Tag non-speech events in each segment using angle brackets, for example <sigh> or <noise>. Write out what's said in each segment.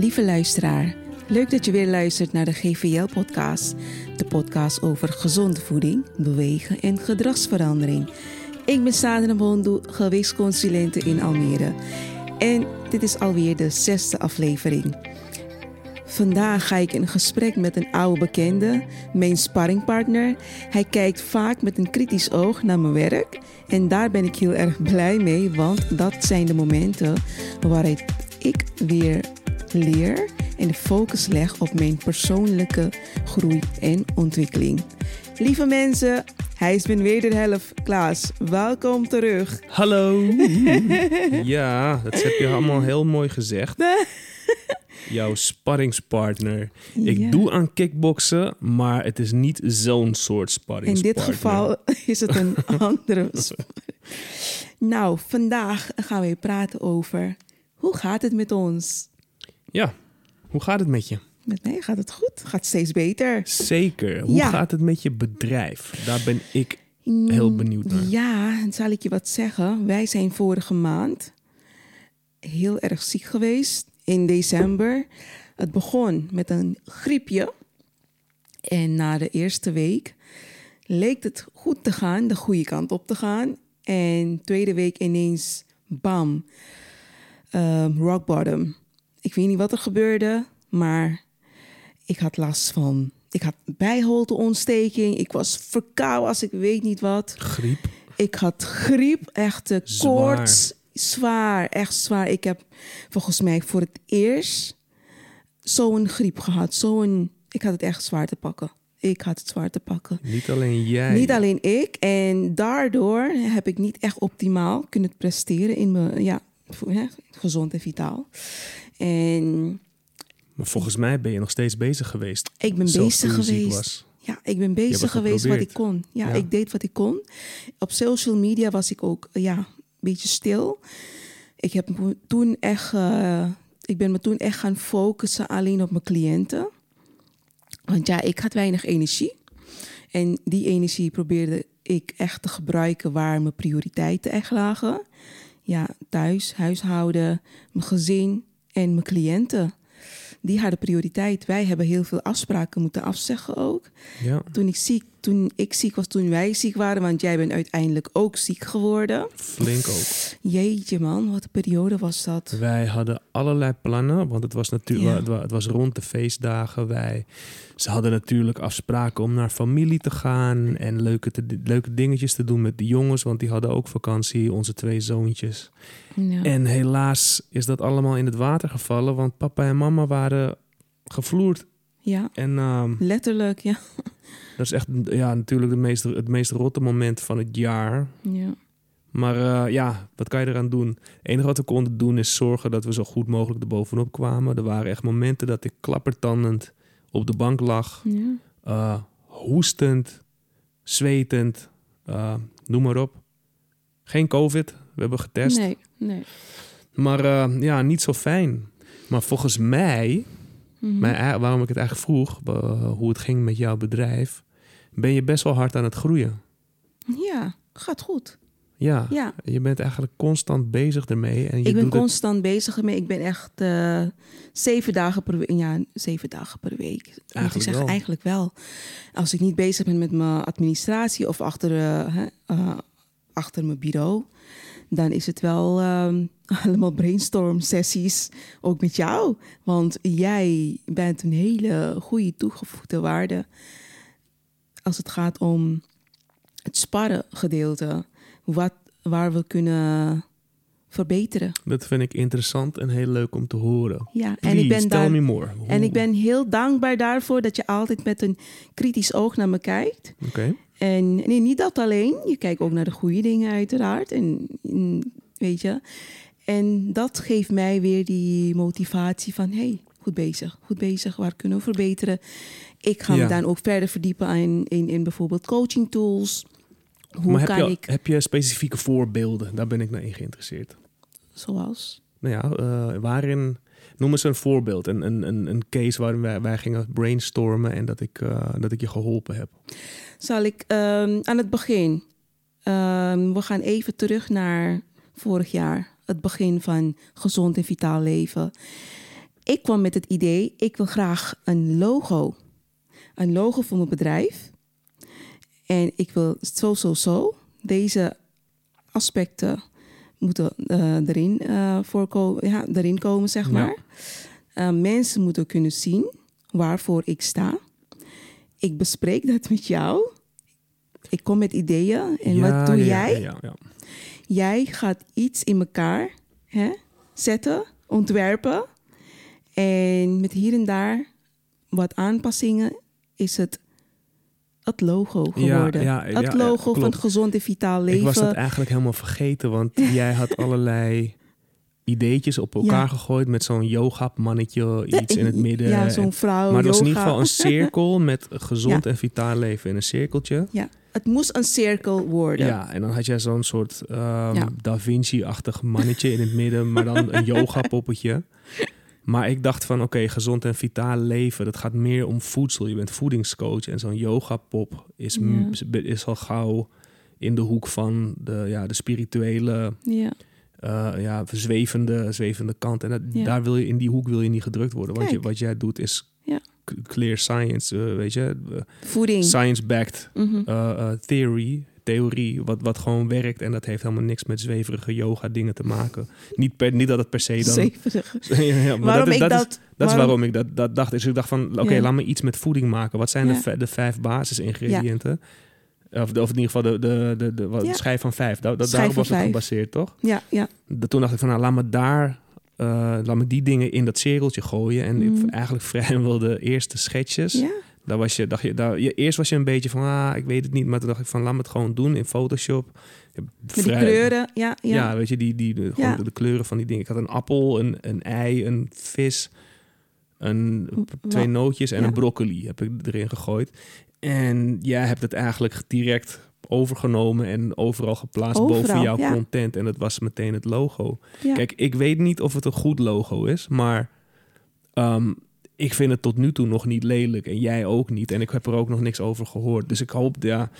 Lieve luisteraar, leuk dat je weer luistert naar de GVL-podcast. De podcast over gezonde voeding, bewegen en gedragsverandering. Ik ben Sadra Bondu, gewichtsconsulente in Almere. En dit is alweer de zesde aflevering. Vandaag ga ik in gesprek met een oude bekende, mijn sparringpartner. Hij kijkt vaak met een kritisch oog naar mijn werk. En daar ben ik heel erg blij mee, want dat zijn de momenten waaruit ik weer leer en de focus leg op mijn persoonlijke groei en ontwikkeling. Lieve mensen, hij is mijn wederhelft. Klaas, welkom terug. Hallo. <laughs> ja, dat heb je allemaal heel mooi gezegd. <laughs> Jouw sparringspartner. Ik Ja. doe aan kickboksen, maar het is niet zo'n soort In sparringspartner. dit geval <laughs> is het een andere. nou, vandaag gaan we praten over hoe gaat het met ons? Ja, hoe gaat het met je? Met mij gaat het goed, gaat steeds beter. Zeker. Hoe Ja. gaat het met je bedrijf? Daar ben ik heel benieuwd naar. Ja, en zal ik je wat zeggen? Wij zijn vorige maand heel erg ziek geweest in december. Het begon met een griepje. En na de eerste week leek het goed te gaan, de goede kant op te gaan. En tweede week ineens, bam, ehm, rock bottom. Ik weet niet wat er gebeurde, maar ik had last van... Ik had bijholteontsteking, ik was verkouden als ik weet niet wat. Griep. Ik had griep, echte Zwaar. koorts. Zwaar, echt zwaar. Ik heb volgens mij voor het eerst zo'n griep gehad. Zo'n, ik had het echt zwaar te pakken. Ik had het zwaar te pakken. Niet alleen jij. Niet alleen ik. En daardoor heb ik niet echt optimaal kunnen presteren in mijn, ja, gezond en vitaal. En Maar volgens mij ben je nog steeds bezig geweest. ik ben bezig geweest. was. Ja, ik ben bezig geweest wat ik kon. Ja, Ja. ik deed wat ik kon. Op social media was ik ook ja, een beetje stil. Ik, heb me toen echt, eh, ik ben me toen echt gaan focussen alleen op mijn cliënten. Want ja, ik had weinig energie. En die energie probeerde ik echt te gebruiken waar mijn prioriteiten echt lagen. Ja, thuis, huishouden, mijn gezin en mijn cliënten. Die hadden prioriteit. Wij hebben heel veel afspraken moeten afzeggen ook. Ja, Toen ik ziek, toen ik ziek was, toen wij ziek waren, want jij bent uiteindelijk ook ziek geworden. flink ook. Jeetje man, wat een periode was dat. Wij hadden allerlei plannen, want het was natuurlijk Ja. het wa- het was rond de feestdagen. Wij, ze hadden natuurlijk afspraken om naar familie te gaan en leuke, te, leuke dingetjes te doen met de jongens, want die hadden ook vakantie, onze twee zoontjes. Ja. En helaas is dat allemaal in het water gevallen, want papa en mama waren gevloerd. Ja, En ehm, letterlijk, ja. dat is echt ja, natuurlijk de meest, het meest rotte moment van het jaar. ja. Maar eh, ja, wat kan je eraan doen? Het enige wat we konden doen is zorgen dat we zo goed mogelijk erbovenop kwamen. Er waren echt momenten dat ik klappertandend op de bank lag. ja. eh, hoestend, zwetend, eh, noem maar op. Geen COVID, we hebben getest. Nee, nee. Maar ja, niet zo fijn. Maar volgens mij, Mhm. mijn, waarom ik het eigenlijk vroeg, eh, hoe het ging met jouw bedrijf, ben je best wel hard aan het groeien. Ja, gaat goed. Ja, Ja, je bent eigenlijk constant bezig ermee. En je ik ben doet het constant bezig ermee. Ik ben echt eh, zeven dagen per week. Ja, zeven dagen per week. Moet ik Eigenlijk zeggen, wel. eigenlijk wel. Als ik niet bezig ben met mijn administratie of achter, eh, eh, achter mijn bureau, dan is het wel ehm, <laughs> allemaal brainstorm sessies. Ook met jou. Want jij bent een hele goede toegevoegde waarde als het gaat om het sparren gedeelte. Wat, waar we kunnen verbeteren. Dat vind ik interessant en heel leuk om te horen. Ja, Please, en ik ben tell daar. me more. Hoe- En ik ben heel dankbaar daarvoor dat je altijd met een kritisch oog naar me kijkt. Oké, En nee, niet dat alleen. Je kijkt ook naar de goede dingen uiteraard. En weet je. En dat geeft mij weer die motivatie van... hey, goed bezig, goed bezig. Waar kunnen we verbeteren? Ik ga Ja. me dan ook verder verdiepen in, in, in bijvoorbeeld coaching tools. Hoe maar heb kan je, ik, heb je specifieke voorbeelden? Daar ben ik naar in geïnteresseerd. zoals... Nou ja, eh, waarin... Noem eens een voorbeeld. Een, een, een, case waarin wij, wij gingen brainstormen... en dat ik, eh, dat ik je geholpen heb. Zal ik ehm, aan het begin. ehm, we gaan even terug naar vorig jaar. Het begin van gezond en vitaal leven. ik kwam met het idee, ik wil graag een logo. Een logo voor mijn bedrijf. En ik wil zo, zo, zo. Deze aspecten moeten uh, erin, uh, voorkomen, ja, erin komen, zeg maar. Ja. Uh, mensen moeten kunnen zien waarvoor ik sta. Ik bespreek dat met jou. Ik kom met ideeën. En Ja, wat doe jij? Ja, ja. Jij gaat iets in elkaar hè, zetten, ontwerpen. En met hier en daar wat aanpassingen is het het logo geworden. ja, het ja, logo van gezond en vitaal leven. Ik was dat eigenlijk helemaal vergeten, want <laughs> jij had allerlei ideetjes op elkaar gegooid met zo'n yoga-mannetje, iets in het midden. Ja, zo'n vrouw. maar het was in ieder geval een <laughs> cirkel met gezond en vitaal leven in een cirkeltje. Ja, het moest een cirkel worden. Ja, en dan had jij zo'n soort ehm, Ja. Da Vinci-achtig mannetje in het midden, maar dan een <laughs> yoga-poppetje. Maar ik dacht van, oké, gezond en vitaal leven, dat gaat meer om voedsel. Je bent voedingscoach en zo'n yoga-pop is, is al gauw in de hoek van de, ja, de spirituele, Ja. eh, ja, zwevende, zwevende kant. En dat, Ja. daar wil je, in die hoek wil je niet gedrukt worden. Want je, wat jij doet is Ja. clear science, eh, weet je, eh, Voeding. science-backed Mhm. theory, theorie, wat, wat gewoon werkt. En dat heeft helemaal niks met zweverige yoga dingen te maken. Niet, per, niet dat het per se dan... Zeverig. <laughs> Ja, ja, maar Waarom dat is, ik dat, is, dat... is waarom- ik dat, dat dacht. Dus ik dacht van, oké, Ja. laat me iets met voeding maken. Wat zijn de, de vijf basisingrediënten? Of, de- of in ieder geval de, de, de, de, wat, de schijf van vijf. Dat, daarop was het gebaseerd, toch? Ja, ja. Dat, toen dacht ik van, nou, laat me daar... eh, laat me die dingen in dat cirkeltje gooien. En Mhm. eigenlijk <laughs> vrijwel de eerste sketches. ja. Daar was je, dacht je, daar, je, eerst was je een beetje van, ah, ik weet het niet. Maar toen dacht ik van, laat me het gewoon doen in Photoshop. Met die kleuren. Ja, ja. Ja, weet je, die, die, de, gewoon Ja. de, de kleuren van die dingen. Ik had een appel, een, een ei, een vis, een, twee nootjes en ja. een broccoli heb ik erin gegooid. En jij hebt het eigenlijk direct overgenomen en overal geplaatst boven jouw ja. content. En dat was meteen het logo. Ja. Kijk, ik weet niet of het een goed logo is, maar ehm, ik vind het tot nu toe nog niet lelijk. En jij ook niet. En ik heb er ook nog niks over gehoord. Dus ik hoop, ja...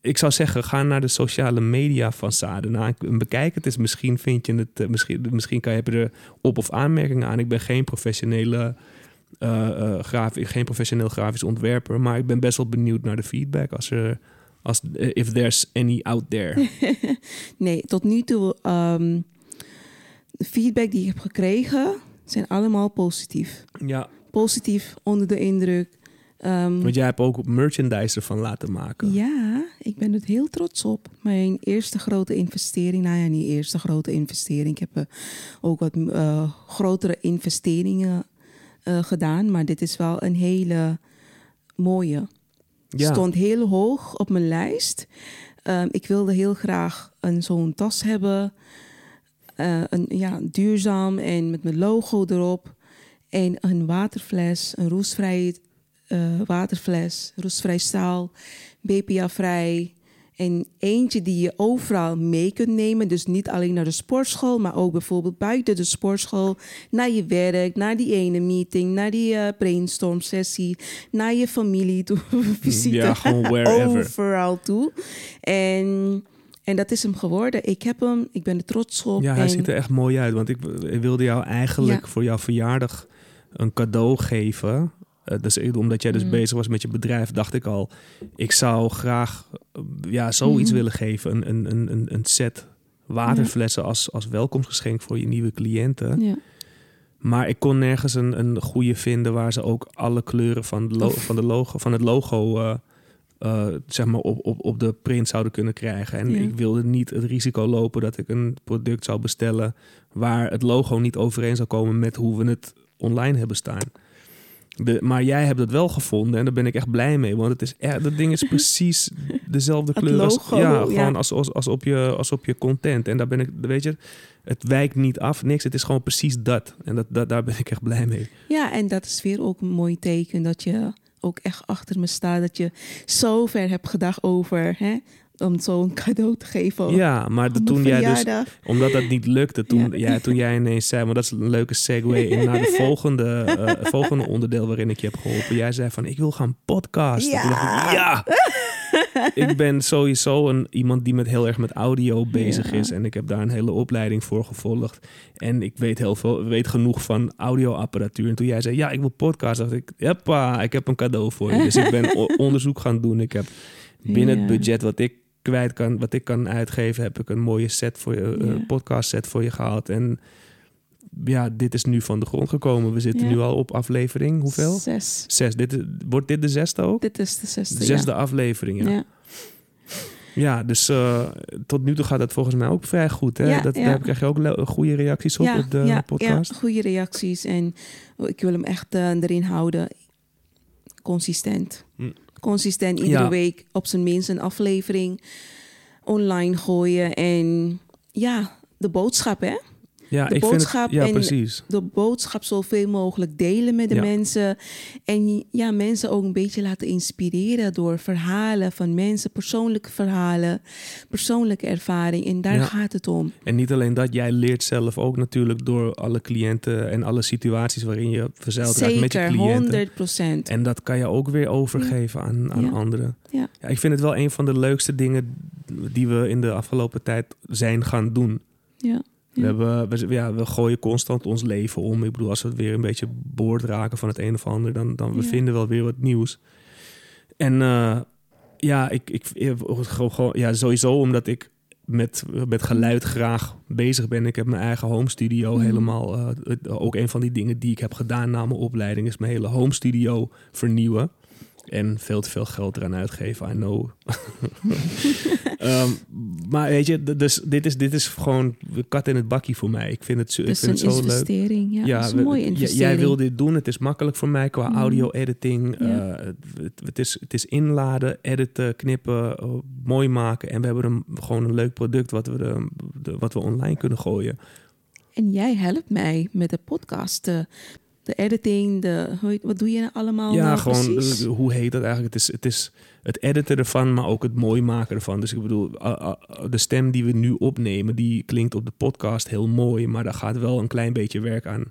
Ik zou zeggen, ga naar de sociale media van Sadena en bekijk het eens. Misschien vind je het, eh, misschien, misschien kan je er op- of aanmerkingen aan. Ik ben geen professionele eh, eh, grafi- geen professioneel grafisch ontwerper, maar ik ben best wel benieuwd naar de feedback als er, als if there's any out there. <laughs> Nee, tot nu toe, ehm, de feedback die ik heb gekregen, zijn allemaal positief. ja, Positief, onder de indruk. Ehm, want jij hebt ook merchandise ervan laten maken. ja, ik ben er heel trots op. Mijn eerste grote investering, nou ja, niet eerste grote investering. Ik heb eh, ook wat eh, grotere investeringen eh, gedaan, maar dit is wel een hele mooie. Ja. Stond heel hoog op mijn lijst. Ehm, ik wilde heel graag een zo'n tas hebben. Een, ja, duurzaam en met mijn logo erop. En een waterfles, een roestvrij eh, waterfles, roestvrij staal, BPA-vrij. En eentje die je overal mee kunt nemen. Dus niet alleen naar de sportschool, maar ook bijvoorbeeld buiten de sportschool. Naar je werk, naar die ene meeting, naar die eh, brainstorm sessie, naar je familie toe, <laughs> visite. Ja, gewoon <laughs> wherever. Overal toe. En, en dat is hem geworden. Ik heb hem, ik ben er trots op. Ja, hij en, ziet er echt mooi uit. Want ik, ik wilde jou eigenlijk Ja. voor jouw verjaardag een cadeau geven. Eh, dus omdat jij dus Mm. bezig was met je bedrijf, dacht ik al, ik zou graag eh, ja, zoiets Mhm. willen geven. Een, een, een, een- set waterflessen als, als welkomstgeschenk voor je nieuwe cliënten. Ja. Maar ik kon nergens een, een goede vinden waar ze ook alle kleuren van, de van, de logo, van het logo eh, zeg maar op, op, op de print zouden kunnen krijgen. En Ja. ik wilde niet het risico lopen dat ik een product zou bestellen waar het logo niet overeen zou komen met hoe we het online hebben staan. De, maar jij hebt het wel gevonden en daar ben ik echt blij mee. Want het is echt, dat ding is <laughs> precies dezelfde kleur als, ja, ja. gewoon als, als, als, op je, als op je content. En daar ben ik, weet je, het wijkt niet af, niks. Het is gewoon precies dat. En dat, dat, daar ben ik echt blij mee. Ja, en dat is weer ook een mooi teken dat je ook echt achter me staat. Dat je zo ver hebt gedacht over hè, om zo'n cadeau te geven. Ja, maar de, toen jij dus, omdat dat niet lukte, toen, Ja. ja. toen jij ineens zei, maar dat is een leuke segue in naar de <laughs> volgende, eh, volgende onderdeel waarin ik je heb geholpen. Jij zei van, ik wil gaan podcasten. Ja. Ik, ja, <laughs> ik ben sowieso een, iemand die met heel erg met audio bezig Ja. is. En ik heb daar een hele opleiding voor gevolgd. En ik weet heel veel, weet genoeg van audioapparatuur. En toen jij zei, ja, ik wil podcast, dacht ik, jeppa, ik heb een cadeau voor je. Dus ik ben <laughs> onderzoek gaan doen. Ik heb binnen het Ja. budget wat ik kwijt kan, wat ik kan uitgeven, heb ik een mooie set voor je, een podcast set voor je gehaald. En ja, dit is nu van de grond gekomen. We zitten nu al op aflevering, hoeveel? Zes. Zes. Dit is, wordt dit de zesde ook? Dit is de zesde. De zesde aflevering, ja. ja. dus eh, tot nu toe gaat dat volgens mij ook vrij goed. Hè? Ja, dat, ja. Daar krijg je ook goede reacties op, ja, op de podcast. Ja, goede reacties. En ik wil hem echt eh, erin houden. Consistent. Hm. Consistent iedere Ja. week op zijn minst een aflevering online gooien. En ja, de boodschap hè. Ja, de ik vind boodschap het, ja, precies. De boodschap zoveel mogelijk delen met de Ja. mensen. En ja, mensen ook een beetje laten inspireren door verhalen van mensen. Persoonlijke verhalen, persoonlijke ervaring. En daar Ja. gaat het om. En niet alleen dat, jij leert zelf ook natuurlijk door alle cliënten en alle situaties waarin je verzeild raakt met je Zeker, cliënten. 100 procent. En dat kan je ook weer overgeven aan, aan anderen. Ja. Ja, ik vind het wel een van de leukste dingen die we in de afgelopen tijd zijn gaan doen. Ja. We, Ja. hebben, we, ja, we gooien constant ons leven om. Ik bedoel, als we het weer een beetje boord raken van het een of ander, dan, dan we vinden wel weer wat nieuws. En eh, ja, ik, ik, gewoon, ja, sowieso omdat ik met, met geluid graag bezig ben. Ik heb mijn eigen home studio Mhm. helemaal. eh, ook een van die dingen die ik heb gedaan na mijn opleiding is mijn hele home studio vernieuwen. En veel te veel geld eraan uitgeven, I know. <laughs> Ehm, maar weet je, dus dit is, dit is gewoon kat in het bakkie voor mij. Ik vind het, zo- ik Dus vind een het zo leuk. investering. Ja, dat is een mooie investering. Jij wil dit doen. Het is makkelijk voor mij qua Mhm. audio-editing. Ja. Eh, het, het, is, het is inladen, editen, knippen, eh, mooi maken. En we hebben een, gewoon een leuk product wat we, de, de- wat we online kunnen gooien. En jij helpt mij met de podcast, de editing, de, hoe wat doe je nou allemaal? ja, nou gewoon, precies? eh, hoe heet dat eigenlijk? Het is, het is het editen ervan, maar ook het mooi maken ervan. Dus ik bedoel, de stem die we nu opnemen, die klinkt op de podcast heel mooi. Maar daar gaat wel een klein beetje werk aan.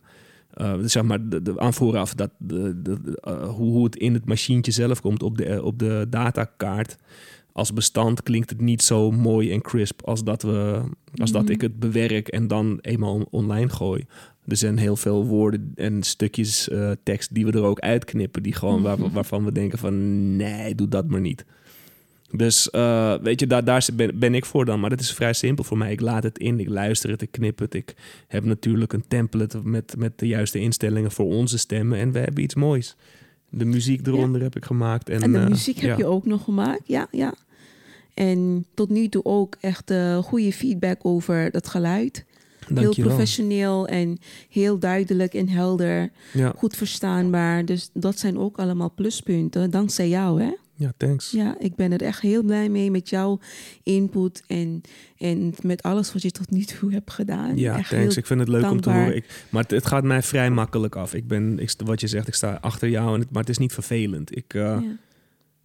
eh, zeg maar, de, de, aan vooraf, dat, de, de, de, eh, hoe, hoe het in het machientje zelf komt op de, op de datakaart. Als bestand klinkt het niet zo mooi en crisp als dat, we, als dat Mhm. ik het bewerk en dan eenmaal online gooi. Er zijn heel veel woorden en stukjes eh, tekst die we er ook uitknippen, die gewoon waar, Mhm. waarvan we denken van nee, doe dat maar niet. Dus eh, weet je, daar, daar ben, ben ik voor dan. Maar dat is vrij simpel voor mij. Ik laat het in, ik luister het, ik knip het. Ik heb natuurlijk een template met, met de juiste instellingen voor onze stemmen. En we hebben iets moois. De muziek eronder heb ik gemaakt. En, En de eh, muziek heb ja. je ook nog gemaakt, ja, ja. En tot nu toe ook echt eh, goede feedback over dat geluid. Heel professioneel en heel duidelijk en helder. Ja, Goed verstaanbaar. Dus dat zijn ook allemaal pluspunten, dankzij jou, hè? ja, thanks. Ja, ik ben er echt heel blij mee met jouw input en, en met alles wat je tot nu toe hebt gedaan. Ja, echt thanks. Ik vind het leuk om te horen. Ik, maar het, het gaat mij vrij makkelijk af. Ik ben, ik, wat je zegt, ik sta achter jou. En het, maar het is niet vervelend. Ik, eh, ja.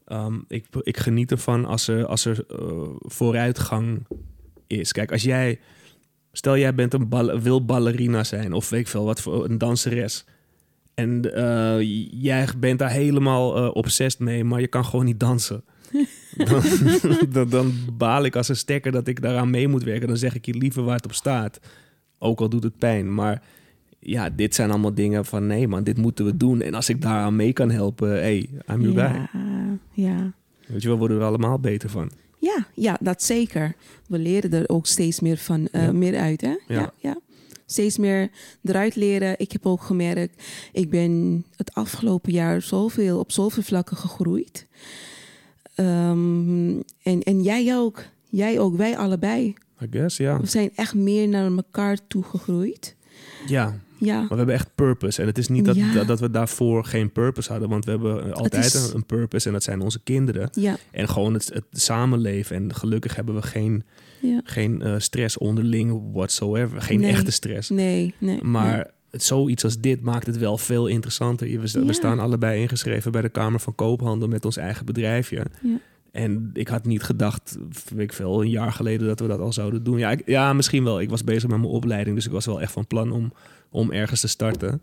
Ehm, ik, ik geniet ervan als er, als er eh, vooruitgang is. Kijk, als jij... Stel, jij bent een bal, wil ballerina zijn of weet ik veel, wat voor een danseres. En eh, jij bent daar helemaal eh obsessed mee, maar je kan gewoon niet dansen. <laughs> dan, <laughs> dan, dan baal ik als een stekker dat ik daaraan mee moet werken. Dan zeg ik je liever waar het op staat. Ook al doet het pijn. Maar ja, dit zijn allemaal dingen van nee man, dit moeten we doen. En als ik daaraan mee kan helpen, hey, I'm your guy. ja, ja. Weet je wel, worden we er allemaal beter van. Ja, ja, dat zeker. We leren er ook steeds meer van eh, Ja. meer uit, hè? Ja. ja, Steeds meer eruit leren. Ik heb ook gemerkt, ik ben het afgelopen jaar zoveel, op zoveel vlakken gegroeid. Ehm, en, en jij ook. Jij ook, wij allebei. I guess, ja. We zijn echt meer naar elkaar toe gegroeid. Ja, Ja, maar we hebben echt purpose. En het is niet dat, Ja. dat, dat we daarvoor geen purpose hadden. Want we hebben altijd is- een, purpose en dat zijn onze kinderen. ja, En gewoon het, het samenleven. En gelukkig hebben we geen, ja. geen eh, stress onderling whatsoever. Geen Nee. echte stress. Nee, nee. Maar het, zoiets als dit maakt het wel veel interessanter. We, sta- we Ja. staan allebei ingeschreven bij de Kamer van Koophandel met ons eigen bedrijfje. Ja. En ik had niet gedacht, weet ik veel, een jaar geleden dat we dat al zouden doen. Ja, ik- ja, misschien wel. Ik was bezig met mijn opleiding, dus ik was wel echt van plan om, om ergens te starten.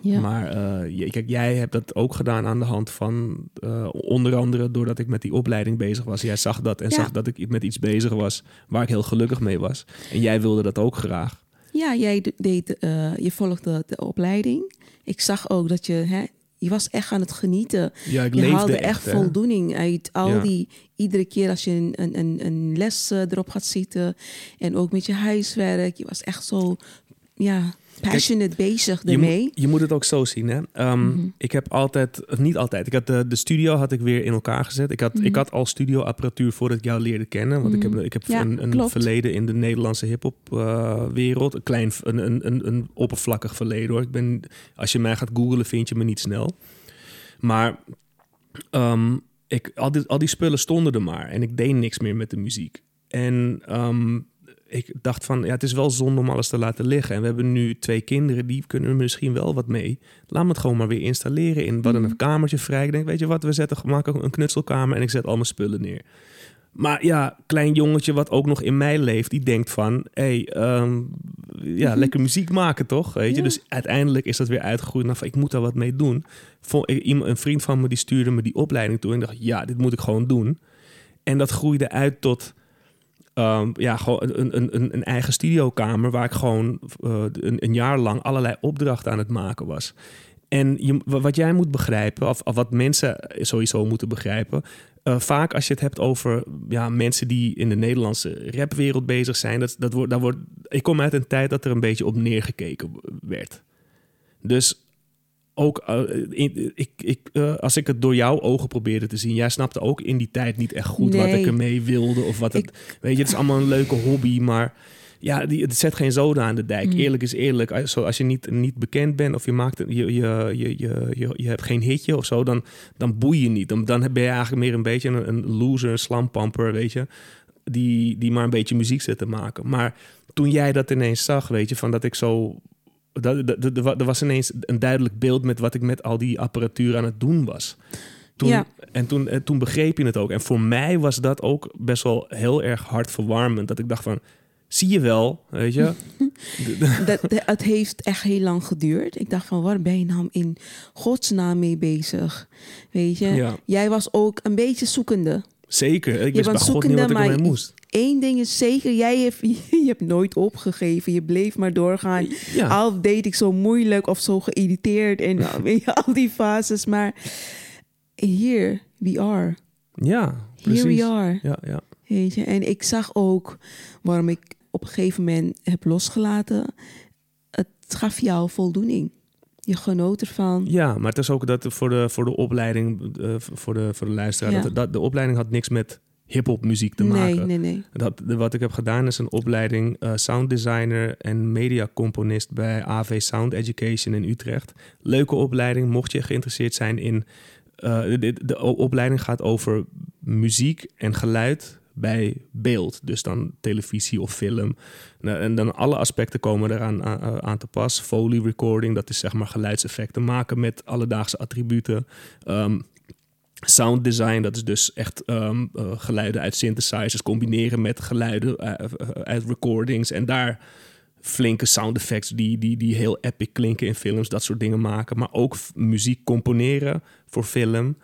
Ja. Maar eh, kijk, jij hebt dat ook gedaan aan de hand van eh, onder andere doordat ik met die opleiding bezig was. Jij zag dat en Ja. zag dat ik met iets bezig was waar ik heel gelukkig mee was. En jij wilde dat ook graag. Ja, jij de- deed, eh, je volgde de opleiding. Ik zag ook dat je, hè, je was echt aan het genieten. Ja, ik je leefde haalde echt, voldoening uit al Ja. die, iedere keer als je een, een, een, les erop gaat zitten. En ook met je huiswerk. Je was echt zo, ja, passionate bezig Je, ermee. moet- je moet het ook zo zien, hè. Ehm, Mhm. Ik heb altijd, of niet altijd, ik had de, de studio had ik weer in elkaar gezet. Ik had, ik had al studioapparatuur voordat ik jou leerde kennen. Want ik heb, ik heb Mhm. Ja, een, een verleden in de Nederlandse hip-hop eh, wereld. Een klein, een, een, een, een oppervlakkig verleden hoor. Ik ben, als je mij gaat googlen, vind je me niet snel. Maar ehm, ik, al, die, al die spullen stonden er maar. En ik deed niks meer met de muziek. En ehm, ik dacht van, ja, het is wel zonde om alles te laten liggen. En we hebben nu twee kinderen, die kunnen er misschien wel wat mee. Laat me het gewoon maar weer installeren in wat een kamertje vrij. Ik denk, weet je wat, we zetten, maken een knutselkamer en ik zet al mijn spullen neer. Maar ja, klein jongetje wat ook nog in mij leeft, die denkt van, hé, hey, ehm, ja, lekker muziek maken toch? Weet je? Ja. Dus uiteindelijk is dat weer uitgegroeid naar ik moet daar wat mee doen. Een vriend van me die stuurde me die opleiding toe en ik dacht, ja, dit moet ik gewoon doen. En dat groeide uit tot ehm, ja, gewoon een, een, een, eigen studiokamer waar ik gewoon eh, een, een jaar lang allerlei opdrachten aan het maken was. En je, wat jij moet begrijpen, of, of wat mensen sowieso moeten begrijpen, eh, vaak als je het hebt over ja, mensen die in de Nederlandse rapwereld bezig zijn, dat, dat wordt, dat wordt, ik kom uit een tijd dat er een beetje op neergekeken werd. Dus ook eh, in- ik, ik, eh, als ik het door jouw ogen probeerde te zien, jij snapte ook in die tijd niet echt goed wat ik ermee wilde of wat het, weet je, het is allemaal een leuke hobby, maar ja, die, het zet geen zoden aan de dijk. Mm. Eerlijk is eerlijk. Als, zo- als je niet, niet bekend bent of je, maakt, je, je, je, je, je, je hebt geen hitje of zo, dan, dan boei je niet. Dan, dan ben je eigenlijk meer een beetje een, een loser, een slampamper, weet je. Die, die maar een beetje muziek zit te maken. Maar toen jij dat ineens zag, weet je, van dat ik zo... Er was ineens een duidelijk beeld met wat ik met al die apparatuur aan het doen was. Toen, Ja. En toen, en toen begreep je het ook. En voor mij was dat ook best wel heel erg hartverwarmend. Dat ik dacht van, zie je wel, weet je? <laughs> Dat, het heeft echt heel lang geduurd. Ik dacht van, waar ben je nou in godsnaam mee bezig? Weet je? Ja. Jij was ook een beetje zoekende. zeker. Ik Je wist bij God niet wat ik zoekende, ermee moest. Eén ding is zeker, jij hebt, <laughs> je hebt nooit opgegeven. Je bleef maar doorgaan. Ja. Al deed ik zo moeilijk of zo geïrriteerd en <laughs> al die fases. Maar here we are. Ja, Here precies. we are. Ja, ja. Weet je? En ik zag ook waarom ik op een gegeven moment heb losgelaten. Het gaf jou voldoening. Je genoot ervan. ja, maar het is ook dat voor de, voor de opleiding, eh, voor, de, voor de luisteraar, Ja. dat, dat, de opleiding had niks met hip-hop muziek te nee, maken. nee, nee. Dat, wat ik heb gedaan is een opleiding eh sounddesigner en mediacomponist bij AV Sound Education in Utrecht. Leuke opleiding, mocht je geïnteresseerd zijn in. eh, de, de, opleiding gaat over muziek en geluid bij beeld. Dus dan televisie of film. Nou, en dan alle aspecten komen eraan aan, aan te pas. Foley recording, dat is zeg maar geluidseffecten maken met alledaagse attributen. Ehm, Sound design, dat is dus echt ehm, eh, geluiden uit synthesizers combineren met geluiden eh, eh, uit recordings. En daar flinke sound effects die, die, die heel epic klinken in films, dat soort dingen maken. Maar ook muziek componeren voor film.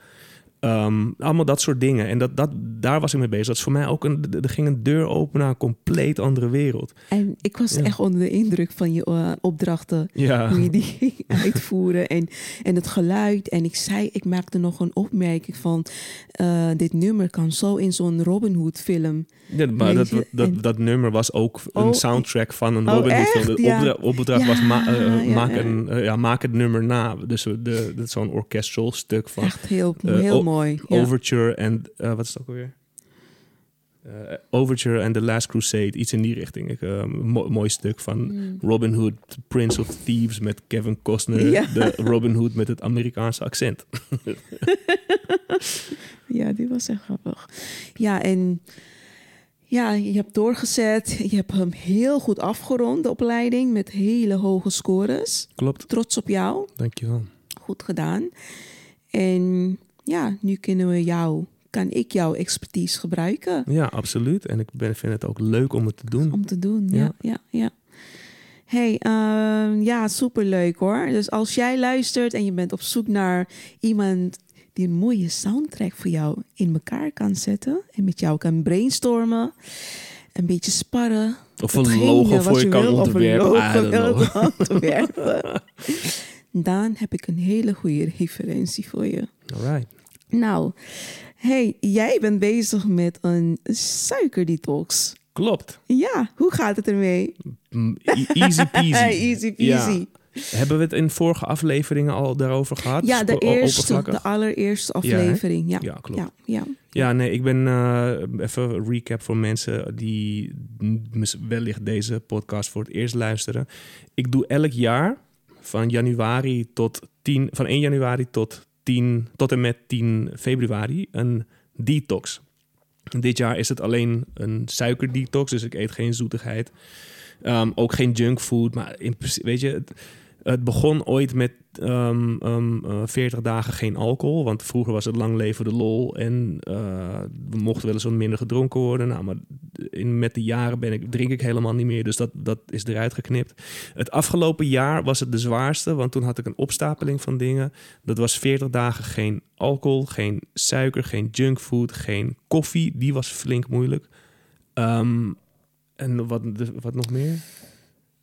Ehm, allemaal dat soort dingen. En dat, dat, daar was ik mee bezig. Dat is voor mij ook een, er ging een deur open naar een compleet andere wereld. En ik was Ja. echt onder de indruk van je eh, opdrachten. Ja, Hoe je die ging <laughs> uitvoeren en, en het geluid. En ik zei, ik maakte nog een opmerking van... eh, dit nummer kan zo in zo'n Robin Hood film. Ja maar dat, dat, dat nummer was ook een Oh, soundtrack van een oh, Robin Hood film. De Ja. opdra- opdracht Ja, was ma- eh, ja, maak. Een, eh, ja, maak het nummer na. Dus de, dat is zo'n orchestral stuk van Echt heel, Eh, heel mooi. Overture en wat is het ook alweer? Overture and The Last Crusade, iets in die richting. Ik, mo- mooi stuk van Mm. Robin Hood, Prince of Thieves met Kevin Costner. De Robin Hood met het Amerikaanse accent. <laughs> Ja, die was echt grappig. Ja, en ja, je hebt doorgezet. Je hebt hem heel goed afgerond, de opleiding, met hele hoge scores. Klopt, Trots op jou. dankjewel. Goed gedaan. En ja, nu kunnen we jou, kan ik jouw expertise gebruiken Ja, absoluut. En ik ben, vind het ook leuk om het te doen. om te doen. Ja, Ja. ja, ja. Hey, ehm, ja, superleuk hoor. Dus als jij luistert en je bent op zoek naar iemand die een mooie soundtrack voor jou in elkaar kan zetten en met jou kan brainstormen, een beetje sparren. Of een logo voor je kan of een <laughs> ontwerpen. Dan heb ik een hele goede referentie voor je. Alright. Nou, hey, jij bent bezig met een suikerdetox. Klopt. Ja, hoe gaat het ermee? E- Easy peasy. <laughs> Easy peasy. Ja. Hebben we het in vorige afferingen al daarover gehad? Ja, de eerste, de allereerste aflevering. Ja, Ja, klopt. ja, ja. Ja, nee, ik ben eh, even een recap voor mensen die wellicht deze podcast voor het eerst luisteren. Ik doe elk jaar van januari tot 10, van 1 januari tot 10, tot en met 10 februari een detox. Dit jaar is het alleen een suikerdetox, dus ik eet geen zoetigheid. Ehm, ook geen junkfood, maar in, principe- weet je, het, het begon ooit met ehm, ehm, eh, 40 dagen geen alcohol. Want vroeger was het lang leven de lol en eh, we mochten wel eens wat minder gedronken worden. Nou, maar in, met de jaren ben ik, drink ik helemaal niet meer, dus dat, dat is eruit geknipt. Het afgelopen jaar was het de zwaarste, want toen had ik een opstapeling van dingen. Dat was 40 dagen geen alcohol, geen suiker, geen junkfood, geen koffie. Die was flink moeilijk. Ehm, en wat, wat nog meer?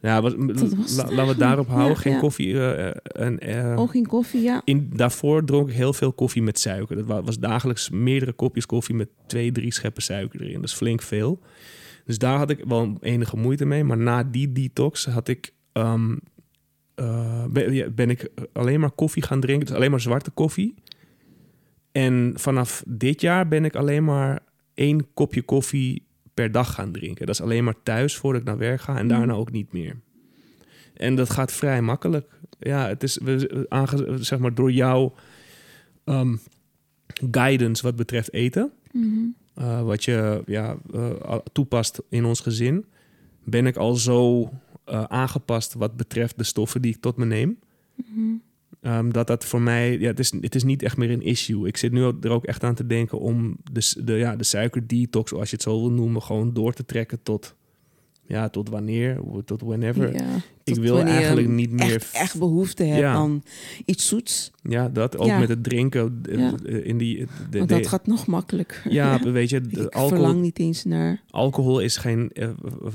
Ja, wat, laten we daarop houden. Ja, geen ja. koffie. eh, en, Oh, geen koffie, ja. in, daarvoor dronk ik heel veel koffie met suiker. Dat wa- was dagelijks meerdere kopjes koffie met twee, drie scheppen suiker erin. Dat is flink veel. Dus daar had ik wel enige moeite mee. Maar na die detox had ik, ehm, eh, ben, ben ik alleen maar koffie gaan drinken. Dus alleen maar zwarte koffie. En vanaf dit jaar ben ik alleen maar één kopje koffie per dag gaan drinken. Dat is alleen maar thuis voordat ik naar werk ga en daarna ook niet meer. En dat gaat vrij makkelijk. Ja, het is we, aange, zeg maar door jouw ehm, guidance wat betreft eten, Mhm. eh, wat je ja, eh, toepast in ons gezin, ben ik al zo eh, aangepast wat betreft de stoffen die ik tot me neem. Mhm. Ehm, dat dat voor mij, ja, het is, het is niet echt meer een issue. Ik zit nu er ook echt aan te denken om de, de, ja, de suikerdetox, als je het zo wil noemen, gewoon door te trekken tot, ja, tot wanneer, tot whenever. Ja, ik tot wil wanneer eigenlijk niet meer. Echt, echt behoefte hebt Ja. aan iets zoets. Ja, dat ook Ja. met het drinken eh, eh, in die. De, Want dat gaat nog makkelijker. ja, <laughs> weet je, de ik alcohol, verlang niet eens naar... alcohol is geen eh,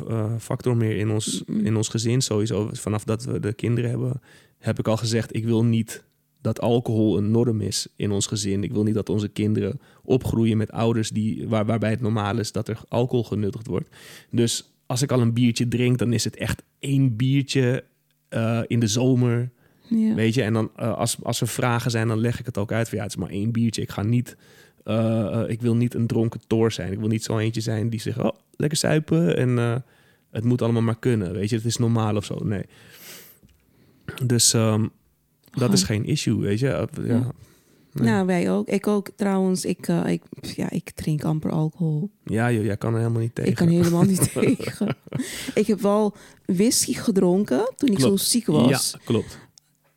eh, factor meer in ons, in ons gezin. Sowieso vanaf dat we de kinderen hebben, heb ik al gezegd: ik wil niet dat alcohol een norm is in ons gezin. Ik wil niet dat onze kinderen opgroeien met ouders die, waar, waarbij het normaal is dat er alcohol genuttigd wordt. Dus als ik al een biertje drink, dan is het echt één biertje eh, in de zomer. Ja. Weet je, en dan eh, als, als er vragen zijn, dan leg ik het ook uit. Van, ja, het is maar één biertje. Ik ga niet, eh, ik wil niet een dronken toor zijn. Ik wil niet zo eentje zijn die zegt, oh, lekker suipen en het moet allemaal maar kunnen. Weet je, het is normaal of zo. Nee. Dus ehm, dat is geen issue, weet je. Ja. Nee. Nou, wij ook. Ik ook trouwens. Ik, eh, ik, ja, ik drink amper alcohol. Ja, joh, jij kan er helemaal niet tegen. Ik kan helemaal niet <laughs> tegen. Ik heb wel whisky gedronken toen ik zo ziek was. Ja, klopt.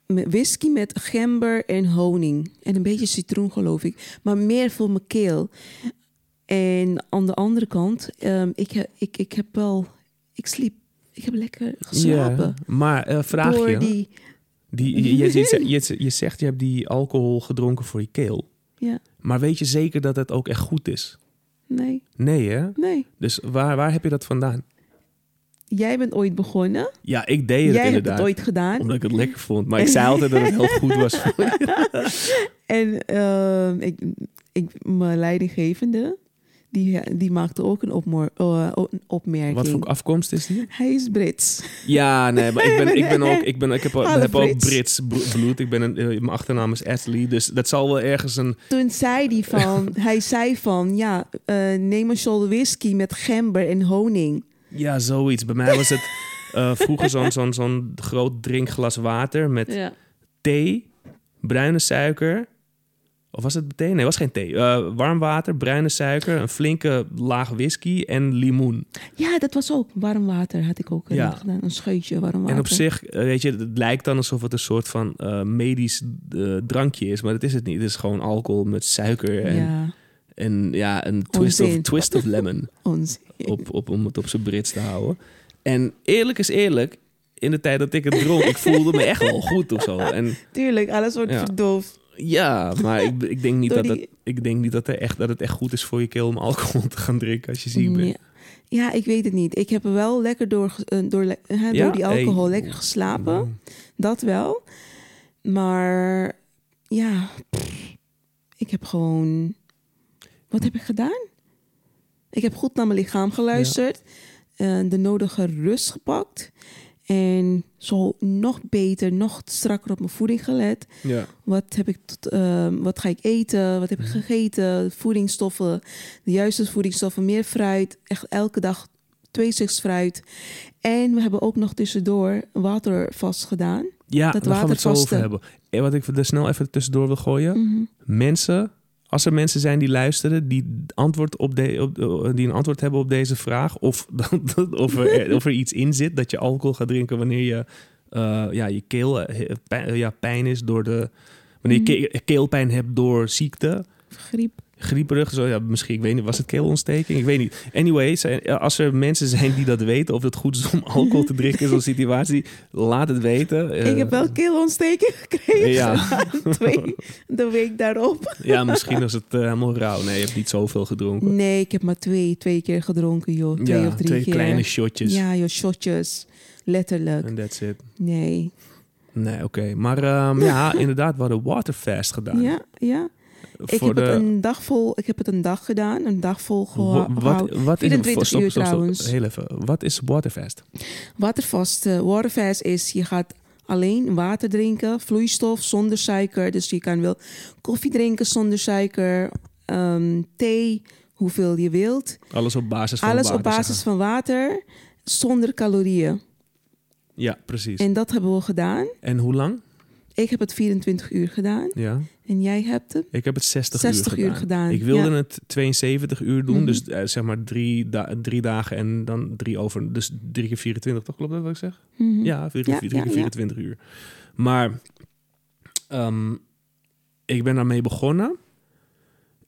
Whisky met gember en honing. En een beetje citroen, geloof ik. Maar meer voor mijn keel. En aan de andere kant, ehm, ik, ik, ik heb wel... Ik sliep... Ik heb lekker geslapen. Ja, maar eh vraag je, die... die, je, je, je, je, zegt je hebt die alcohol gedronken voor je keel. Ja, Maar weet je zeker dat het ook echt goed is? nee, Nee, hè? nee. Dus waar, waar heb je dat vandaan? Jij bent ooit begonnen. Ja, ik deed het Jij hebt inderdaad. het ooit gedaan. Omdat ik het lekker vond. Maar ik zei altijd dat het heel goed was voor <laughs> je. En ehm, ik, ik, mijn leidinggevende, die, die maakte ook een, opmoor, eh, een opmerking. Wat voor afkomst is die? Hij is Brits. Ja, nee, maar ik ben, ik ben ook, ik, ben, ik heb, ook- heb ook Brits. Brits bl- bloed. Ik ben een, eh, mijn achternaam is Ashley. Dus dat zal wel ergens een... Toen zei hij van, <laughs> hij zei van, ja, eh, neem een shot whisky met gember en honing. Ja, zoiets. Bij mij was het eh, vroeger zo'n zo'n zo'n groot drinkglas water met Ja. thee, bruine suiker. Of was het thee? Nee, het was geen thee. Eh, warm water, bruine suiker, een flinke laag whisky en limoen. ja, dat was ook warm water, had ik ook eh, Ja. gedaan. Een scheutje warm water. En op zich, eh, weet je, het lijkt dan alsof het een soort van medisch drankje is, maar dat is het niet. Het is gewoon alcohol met suiker en ja, en, ja een twist of, twist of lemon <laughs> onzin. op, op, om het op zijn Brits te houden. En eerlijk is eerlijk, in de tijd dat ik het dronk, ik voelde me echt wel goed of zo. En <laughs> Tuurlijk, alles wordt Ja. verdoofd. Ja, maar ik, ik, denk niet <laughs> dat die- ik denk niet dat, er echt, dat het echt goed is voor je keel om alcohol te gaan drinken als je ziek bent. Ja. ja, ik weet het niet. Ik heb er wel lekker door, eh, door, hè, Ja, door die alcohol hey. lekker geslapen. Dat wel. Maar ja, pff, ik heb gewoon. Wat heb ik gedaan? Ik heb goed naar mijn lichaam geluisterd. eh, de nodige rust gepakt. En zo nog beter, nog strakker op mijn voeding gelet. Ja. Wat, heb ik tot, ehm, wat ga ik eten? Wat heb ik gegeten? Voedingsstoffen, de juiste voedingsstoffen, meer fruit. Echt elke dag twee stuks fruit. En we hebben ook nog tussendoor watervast gedaan. Ja, Dat daar gaan we het zo over hebben. En wat ik er snel even tussendoor wil gooien. Mhm. Mensen, als er mensen zijn die luisteren, die, antwoord op de, op, die een antwoord hebben op deze vraag. Of, <laughs> of, er, of er iets in zit dat je alcohol gaat drinken wanneer je, eh, ja, je keel eh, pijn, ja, pijn is door de. Wanneer je ke- keelpijn hebt door ziekte. Griep. Grieperig. Zo, ja, misschien, ik weet niet, was het keelontsteking? Ik weet niet. Anyway, zijn- als er mensen zijn die dat weten, of het goed is om alcohol te drinken in zo'n <laughs> situatie, laat het weten. Eh, ik heb wel keelontsteking gekregen. Ja. <laughs> Twee, de week daarop. Ja, misschien was het eh, helemaal rauw. Nee, je hebt niet zoveel gedronken. Nee, ik heb maar twee, twee keer gedronken, joh. Twee ja, of drie twee keer. kleine shotjes. Ja, joh, shotjes. Letterlijk. En that's it. Nee. Nee, oké. Maar ehm, ja, <laughs> inderdaad, we hadden waterfast gedaan. Ja, ja. Ik heb, de, het een dag vol, ik heb het een dag gedaan. Een dag vol wat, gehouden. wat is 24 stop, stop, uur stop, stop. trouwens. Heel even. Wat is waterfast? Watervast. eh, waterfast is, je gaat alleen water drinken, vloeistof zonder suiker. Dus je kan wel koffie drinken zonder suiker, ehm, thee, hoeveel je wilt. Alles op basis van Alles water, op basis zeggen. van water, zonder calorieën. Ja, precies. En dat hebben we gedaan. En hoe lang? Ik heb het 24 uur gedaan. Ja. En jij hebt het? Ik heb het 60, 60 uur uur gedaan. gedaan, Ik wilde ja. het 72 uur doen. Mhm. Dus eh, zeg maar drie, da- drie dagen en dan drie over. Dus drie keer 24, toch? Klopt dat wat ik zeg? Mhm. Ja, ja, keer ja. 24 uur. Maar ehm, ik ben daarmee begonnen.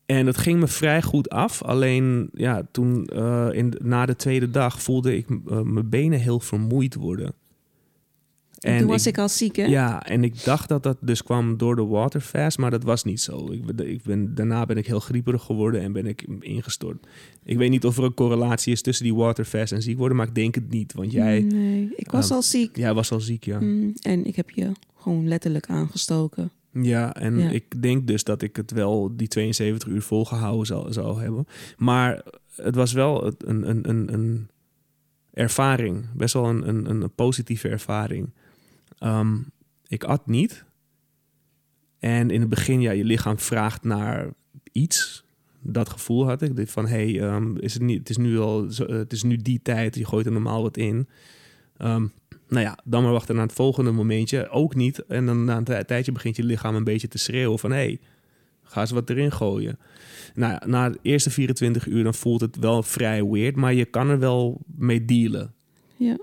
En het ging me vrij goed af. Alleen ja, toen eh, in, na de tweede dag voelde ik eh, mijn benen heel vermoeid worden. En toen was ik, al ziek, hè? ja, en ik dacht dat dat dus kwam door de waterfast, maar dat was niet zo. Ik ik ben, daarna ben ik heel grieperig geworden en ben ik ingestort. Ik weet niet of er een correlatie is tussen die waterfast en ziek worden, maar ik denk het niet. Want jij, Nee, ik was Ehm, al ziek. jij was al ziek, ja. Mm, en ik heb je gewoon letterlijk aangestoken. Ja, en Ja. ik denk dus dat ik het wel die 72 uur volgehouden zou, zou hebben. Maar het was wel een, een, een, een ervaring. Best wel een, een, een positieve ervaring. Ehm, ik at niet. En in het begin, ja, je lichaam vraagt naar iets. Dat gevoel had ik. Van, hey, ehm, is het, niet, het, is nu al, eh, het is nu die tijd. Je gooit er normaal wat in. Ehm, nou ja, dan maar wachten naar het volgende momentje. Ook niet. En dan na een tij- tijdje begint je lichaam een beetje te schreeuwen van... hé, hey, ga eens wat erin gooien. Nou, na de eerste 24 uur dan voelt het wel vrij weird... maar je kan er wel mee dealen. Ja.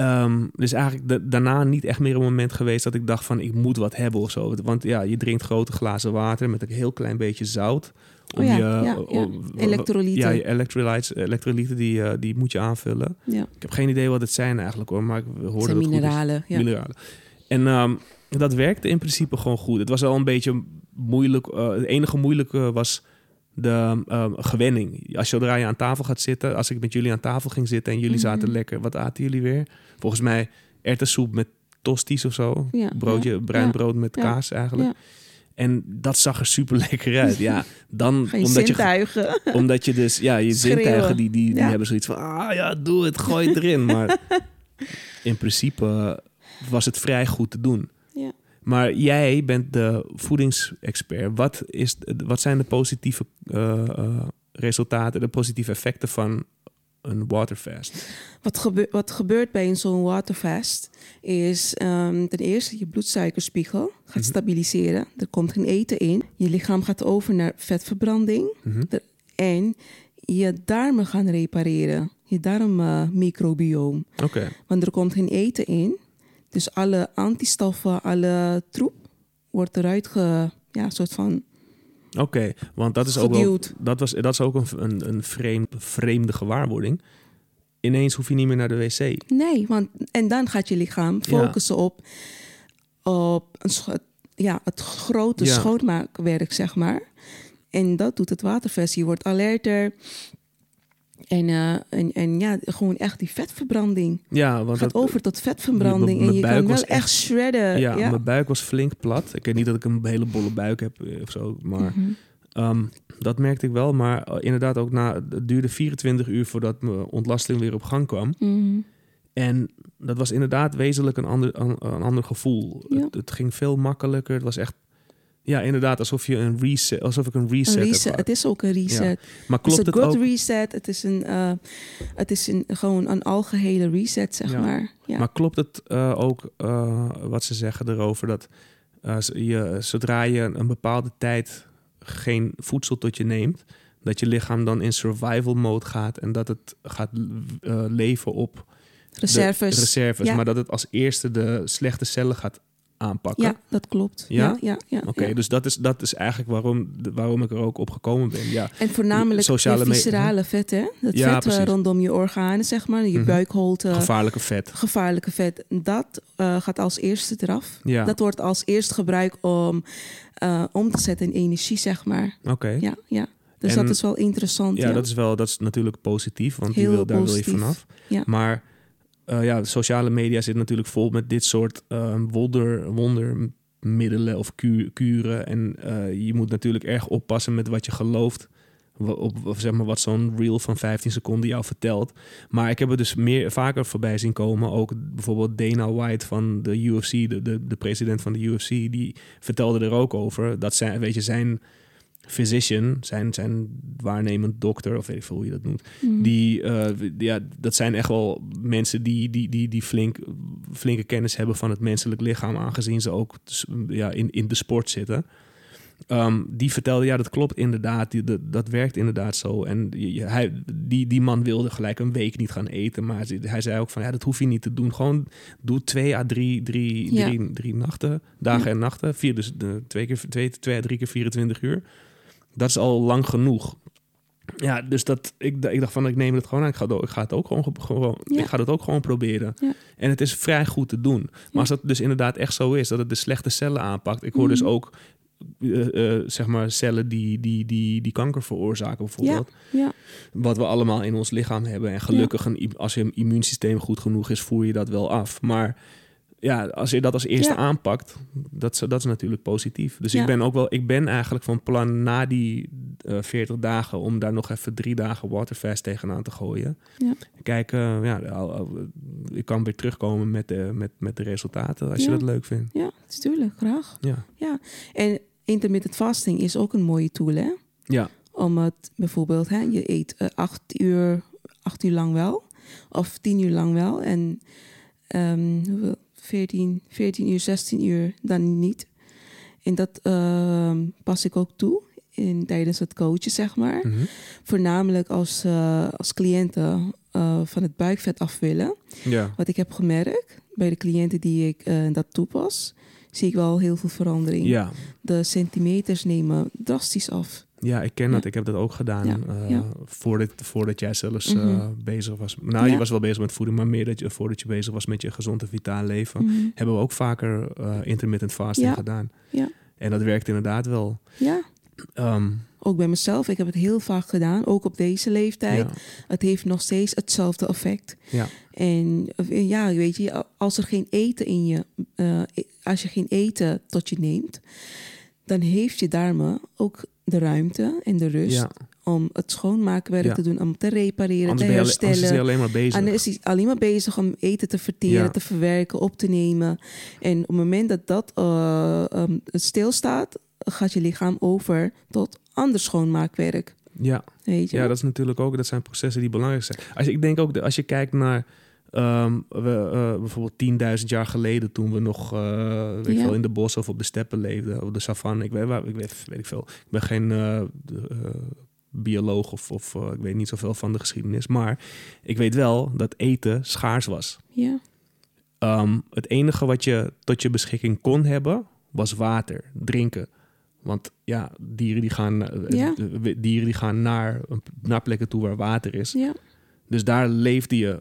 Ehm, dus eigenlijk da- daarna niet echt meer een moment geweest... dat ik dacht van, ik moet wat hebben of zo. Want ja, je drinkt grote glazen water met een heel klein beetje zout... Oh ja, je, ja, ja. om- Elektrolyten. Ja, je electrolytes, elektrolyten die, eh, die moet je aanvullen. ja. Ik heb geen idee wat het zijn eigenlijk hoor, maar ik hoorde Het dat zijn het goed is. mineralen. Ja. Mineralen. En ehm, dat werkte in principe gewoon goed. Het was wel een beetje moeilijk. eh, het enige moeilijke was de ehm, gewenning. Als zodra je aan tafel gaat zitten, als ik met jullie aan tafel ging zitten en jullie Mhm. zaten lekker, wat aten jullie weer? Volgens mij erwtensoep met tosties of zo. Ja, Broodje, ja, bruin ja, brood met kaas eigenlijk. En dat zag er super lekker uit. Ja, dan <laughs> je omdat je zintuigen. <laughs> omdat je dus, ja, je Schreeuwen. zintuigen die, die, die hebben zoiets van, ah ja, doe het, gooi het erin. Maar <laughs> in principe was het vrij goed te doen. Maar jij bent de voedingsexpert. Wat, is, wat zijn de positieve eh, eh, resultaten, de positieve effecten van een waterfast? Wat, gebe- wat gebeurt bij een zo'n waterfast is ehm, ten eerste je bloedsuikerspiegel gaat Mhm. stabiliseren. Er komt geen eten in. Je lichaam gaat over naar vetverbranding. Mhm. En je darmen gaan repareren. Je darmmicrobioom. Oké, Want er komt geen eten in. Dus alle antistoffen, alle troep wordt eruit ge... Ja, soort van... oké. Want dat is ook, wel, dat was, dat is ook een, een, een vreemd, vreemde gewaarwording. ineens hoef je niet meer naar de wc. Nee, want en dan gaat je lichaam focussen op, op een, ja, het grote Ja. schoonmaakwerk, zeg maar. En dat doet het watervest. Je wordt alerter. En, eh, en, en ja, gewoon echt die vetverbranding. Ja, want gaat dat, over tot vetverbranding. en je kan wel echt shredden. ja, Ja, mijn buik was flink plat. Ik weet niet dat ik een hele bolle buik heb eh, of zo, maar Mhm. ehm, dat merkte ik wel. Maar eh, inderdaad ook na, het duurde 24 uur voordat mijn ontlasting weer op gang kwam. Mhm. En dat was inderdaad wezenlijk een ander, een, een ander gevoel. Ja. Het, het ging veel makkelijker. Het was echt, ja, inderdaad, alsof je een reset, alsof ik een reset, Een heb reset. gehad. Het is ook een reset. Maar Het is klopt een het good ook? reset. Het is, een, eh, het is een, gewoon een algehele reset, zeg Ja. maar. Ja. Maar klopt het eh, ook eh, wat ze zeggen erover dat je, zodra je een bepaalde tijd geen voedsel tot je neemt, dat je lichaam dan in survival mode gaat en dat het gaat leven op de Reserves. reserves, maar dat het als eerste de slechte cellen gaat aanpakken. Ja, dat klopt. Ja? Ja, ja, ja. Oké, ja. dus dat is, dat is eigenlijk waarom, waarom ik er ook op gekomen ben. Ja, En voornamelijk Sociale viscerale vet, hè? Dat Ja, vet precies. rondom je organen, zeg maar. Je Mhm. buikholte, gevaarlijke vet. gevaarlijke vet. Dat eh, gaat als eerste eraf. Ja, Dat wordt als eerste gebruikt om eh, om te zetten in energie, zeg maar. oké. Ja, Ja, ja. Dus En- dat is wel interessant. Ja, dat is wel dat is natuurlijk positief, want die Heel wil, daar positief. wil je vanaf. Ja. Maar eh, ja, sociale media zit natuurlijk vol met dit soort eh, wonder, wondermiddelen of ku- kuren. En eh, je moet natuurlijk erg oppassen met wat je gelooft. Op, zeg maar wat zo'n reel van 15 seconden jou vertelt. Maar ik heb het dus meer, vaker voorbij zien komen. Ook bijvoorbeeld Dana White van de UFC, de, de, de president van de UFC, die vertelde er ook over. Dat zijn, weet je, zijn physician, zijn, zijn waarnemend dokter, of weet ik veel hoe je dat noemt. Mhm. Die, eh, ja, dat zijn echt wel mensen die, die, die, die flink, flinke kennis hebben van het menselijk lichaam, aangezien ze ook s- ja, in, in de sport zitten. Ehm, die vertelde, ja, dat klopt inderdaad, die, dat, dat werkt inderdaad zo. En je- hij, die, die man wilde gelijk een week niet gaan eten, maar hij- hij zei ook van, ja, dat hoef je niet te doen. Gewoon doe twee à drie, drie, Ja. drie, drie nachten, dagen Ja. en nachten, vier, dus de, twee, keer, twee, twee à drie keer 24 uur. Dat is al lang genoeg. Ja, dus dat, ik, ik dacht van, ik neem het gewoon aan. Ik ga, het ook- ik ga het ook gewoon, gewoon Ja. ik ga het ook gewoon proberen. Ja. En het is vrij goed te doen. Maar Ja. als dat dus inderdaad echt zo is, dat het de slechte cellen aanpakt. Ik hoor dus Mhm. ook, eh, eh, zeg maar, cellen die, die, die, die kanker veroorzaken bijvoorbeeld. Ja, Wat we allemaal in ons lichaam hebben. En gelukkig, een, als je immuunsysteem goed genoeg is, voer je dat wel af. Maar ja, als je dat als eerste Ja. aanpakt, dat is, dat is natuurlijk positief. Dus Ja. ik ben ook wel, ik ben eigenlijk van plan na die eh 40 dagen om daar nog even drie dagen waterfast tegenaan te gooien. Ja. Kijken, ja, ik kan weer terugkomen met de, met, met de resultaten als je dat leuk vindt. ja, natuurlijk, graag. Ja, Ja, en intermittent fasting is ook een mooie tool, hè? ja, Om het bijvoorbeeld, hè, je eet eh, acht, uur, acht uur lang wel, of tien uur lang wel, en ehm, hoeveel? 14, 14 uur, 16 uur dan niet. En dat ehm, pas ik ook toe in, tijdens het coachen, zeg maar. mhm. Voornamelijk als, eh, als cliënten eh, van het buikvet af willen. ja. Wat ik heb gemerkt bij de cliënten die ik eh, dat toepas, zie ik wel heel veel verandering. ja. De centimeters nemen drastisch af. Ja, ik ken Ja. dat. Ik heb dat ook gedaan. Ja, ja. Voordat, voordat jij zelfs Mhm. eh, bezig was. Nou, je was wel bezig met voeding, maar meer dat je, voordat je bezig was met je gezond en vitaal leven. Mhm. Hebben we ook vaker eh, intermittent fasting gedaan. Ja. En dat werkt inderdaad wel. Ja, Ehm, ook bij mezelf. Ik heb het heel vaak gedaan, ook op deze leeftijd. ja, Het heeft nog steeds hetzelfde effect. ja, En ja, weet je, als er geen eten in je, eh, als je geen eten tot je neemt, dan heeft je darmen ook de ruimte en de rust ja. om het schoonmaakwerk Ja. te doen, om te repareren, Anders, te ben je, alle- anders is herstellen. hij alleen maar bezig. En is hij alleen maar bezig om eten te verteren, Ja. te verwerken, op te nemen. En op het moment dat dat ehm, stilstaat, gaat je lichaam over tot ander schoonmaakwerk. Ja. Weet je? ja, dat is natuurlijk ook, dat zijn processen die belangrijk zijn. Als, ik denk ook, als je kijkt naar ehm, we, eh, bijvoorbeeld 10.000 jaar geleden, toen we nog eh, weet ik veel, in de bos of op de steppen leefden, op de savanne, ik weet, waar, ik weet, weet ik veel. Ik ben geen eh, bioloog of, of ik weet niet zoveel van de geschiedenis, maar ik weet wel dat eten schaars was. ja. Ehm, het enige wat je tot je beschikking kon hebben, was water, drinken. Want ja, dieren die gaan, Ja. dieren die gaan naar, naar plekken toe waar water is. ja. Dus daar leefde je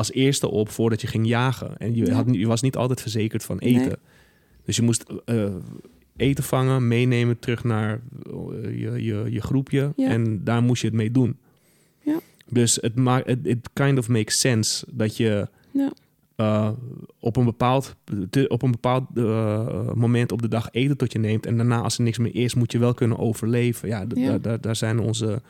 als eerste op voordat je ging jagen. En je, Ja. had, niet- je was niet altijd verzekerd van eten. Nee. Dus je moest eh, eten vangen, meenemen terug naar eh, je, je, je groepje. Ja. En daar moest je het mee doen. Ja. Dus het maakt het it kind of makes sense dat je Ja. eh, op een bepaald, te- op een bepaald moment op de dag eten tot je neemt. En daarna, als er niks meer is, moet je wel kunnen overleven. Ja, daar zijn onze,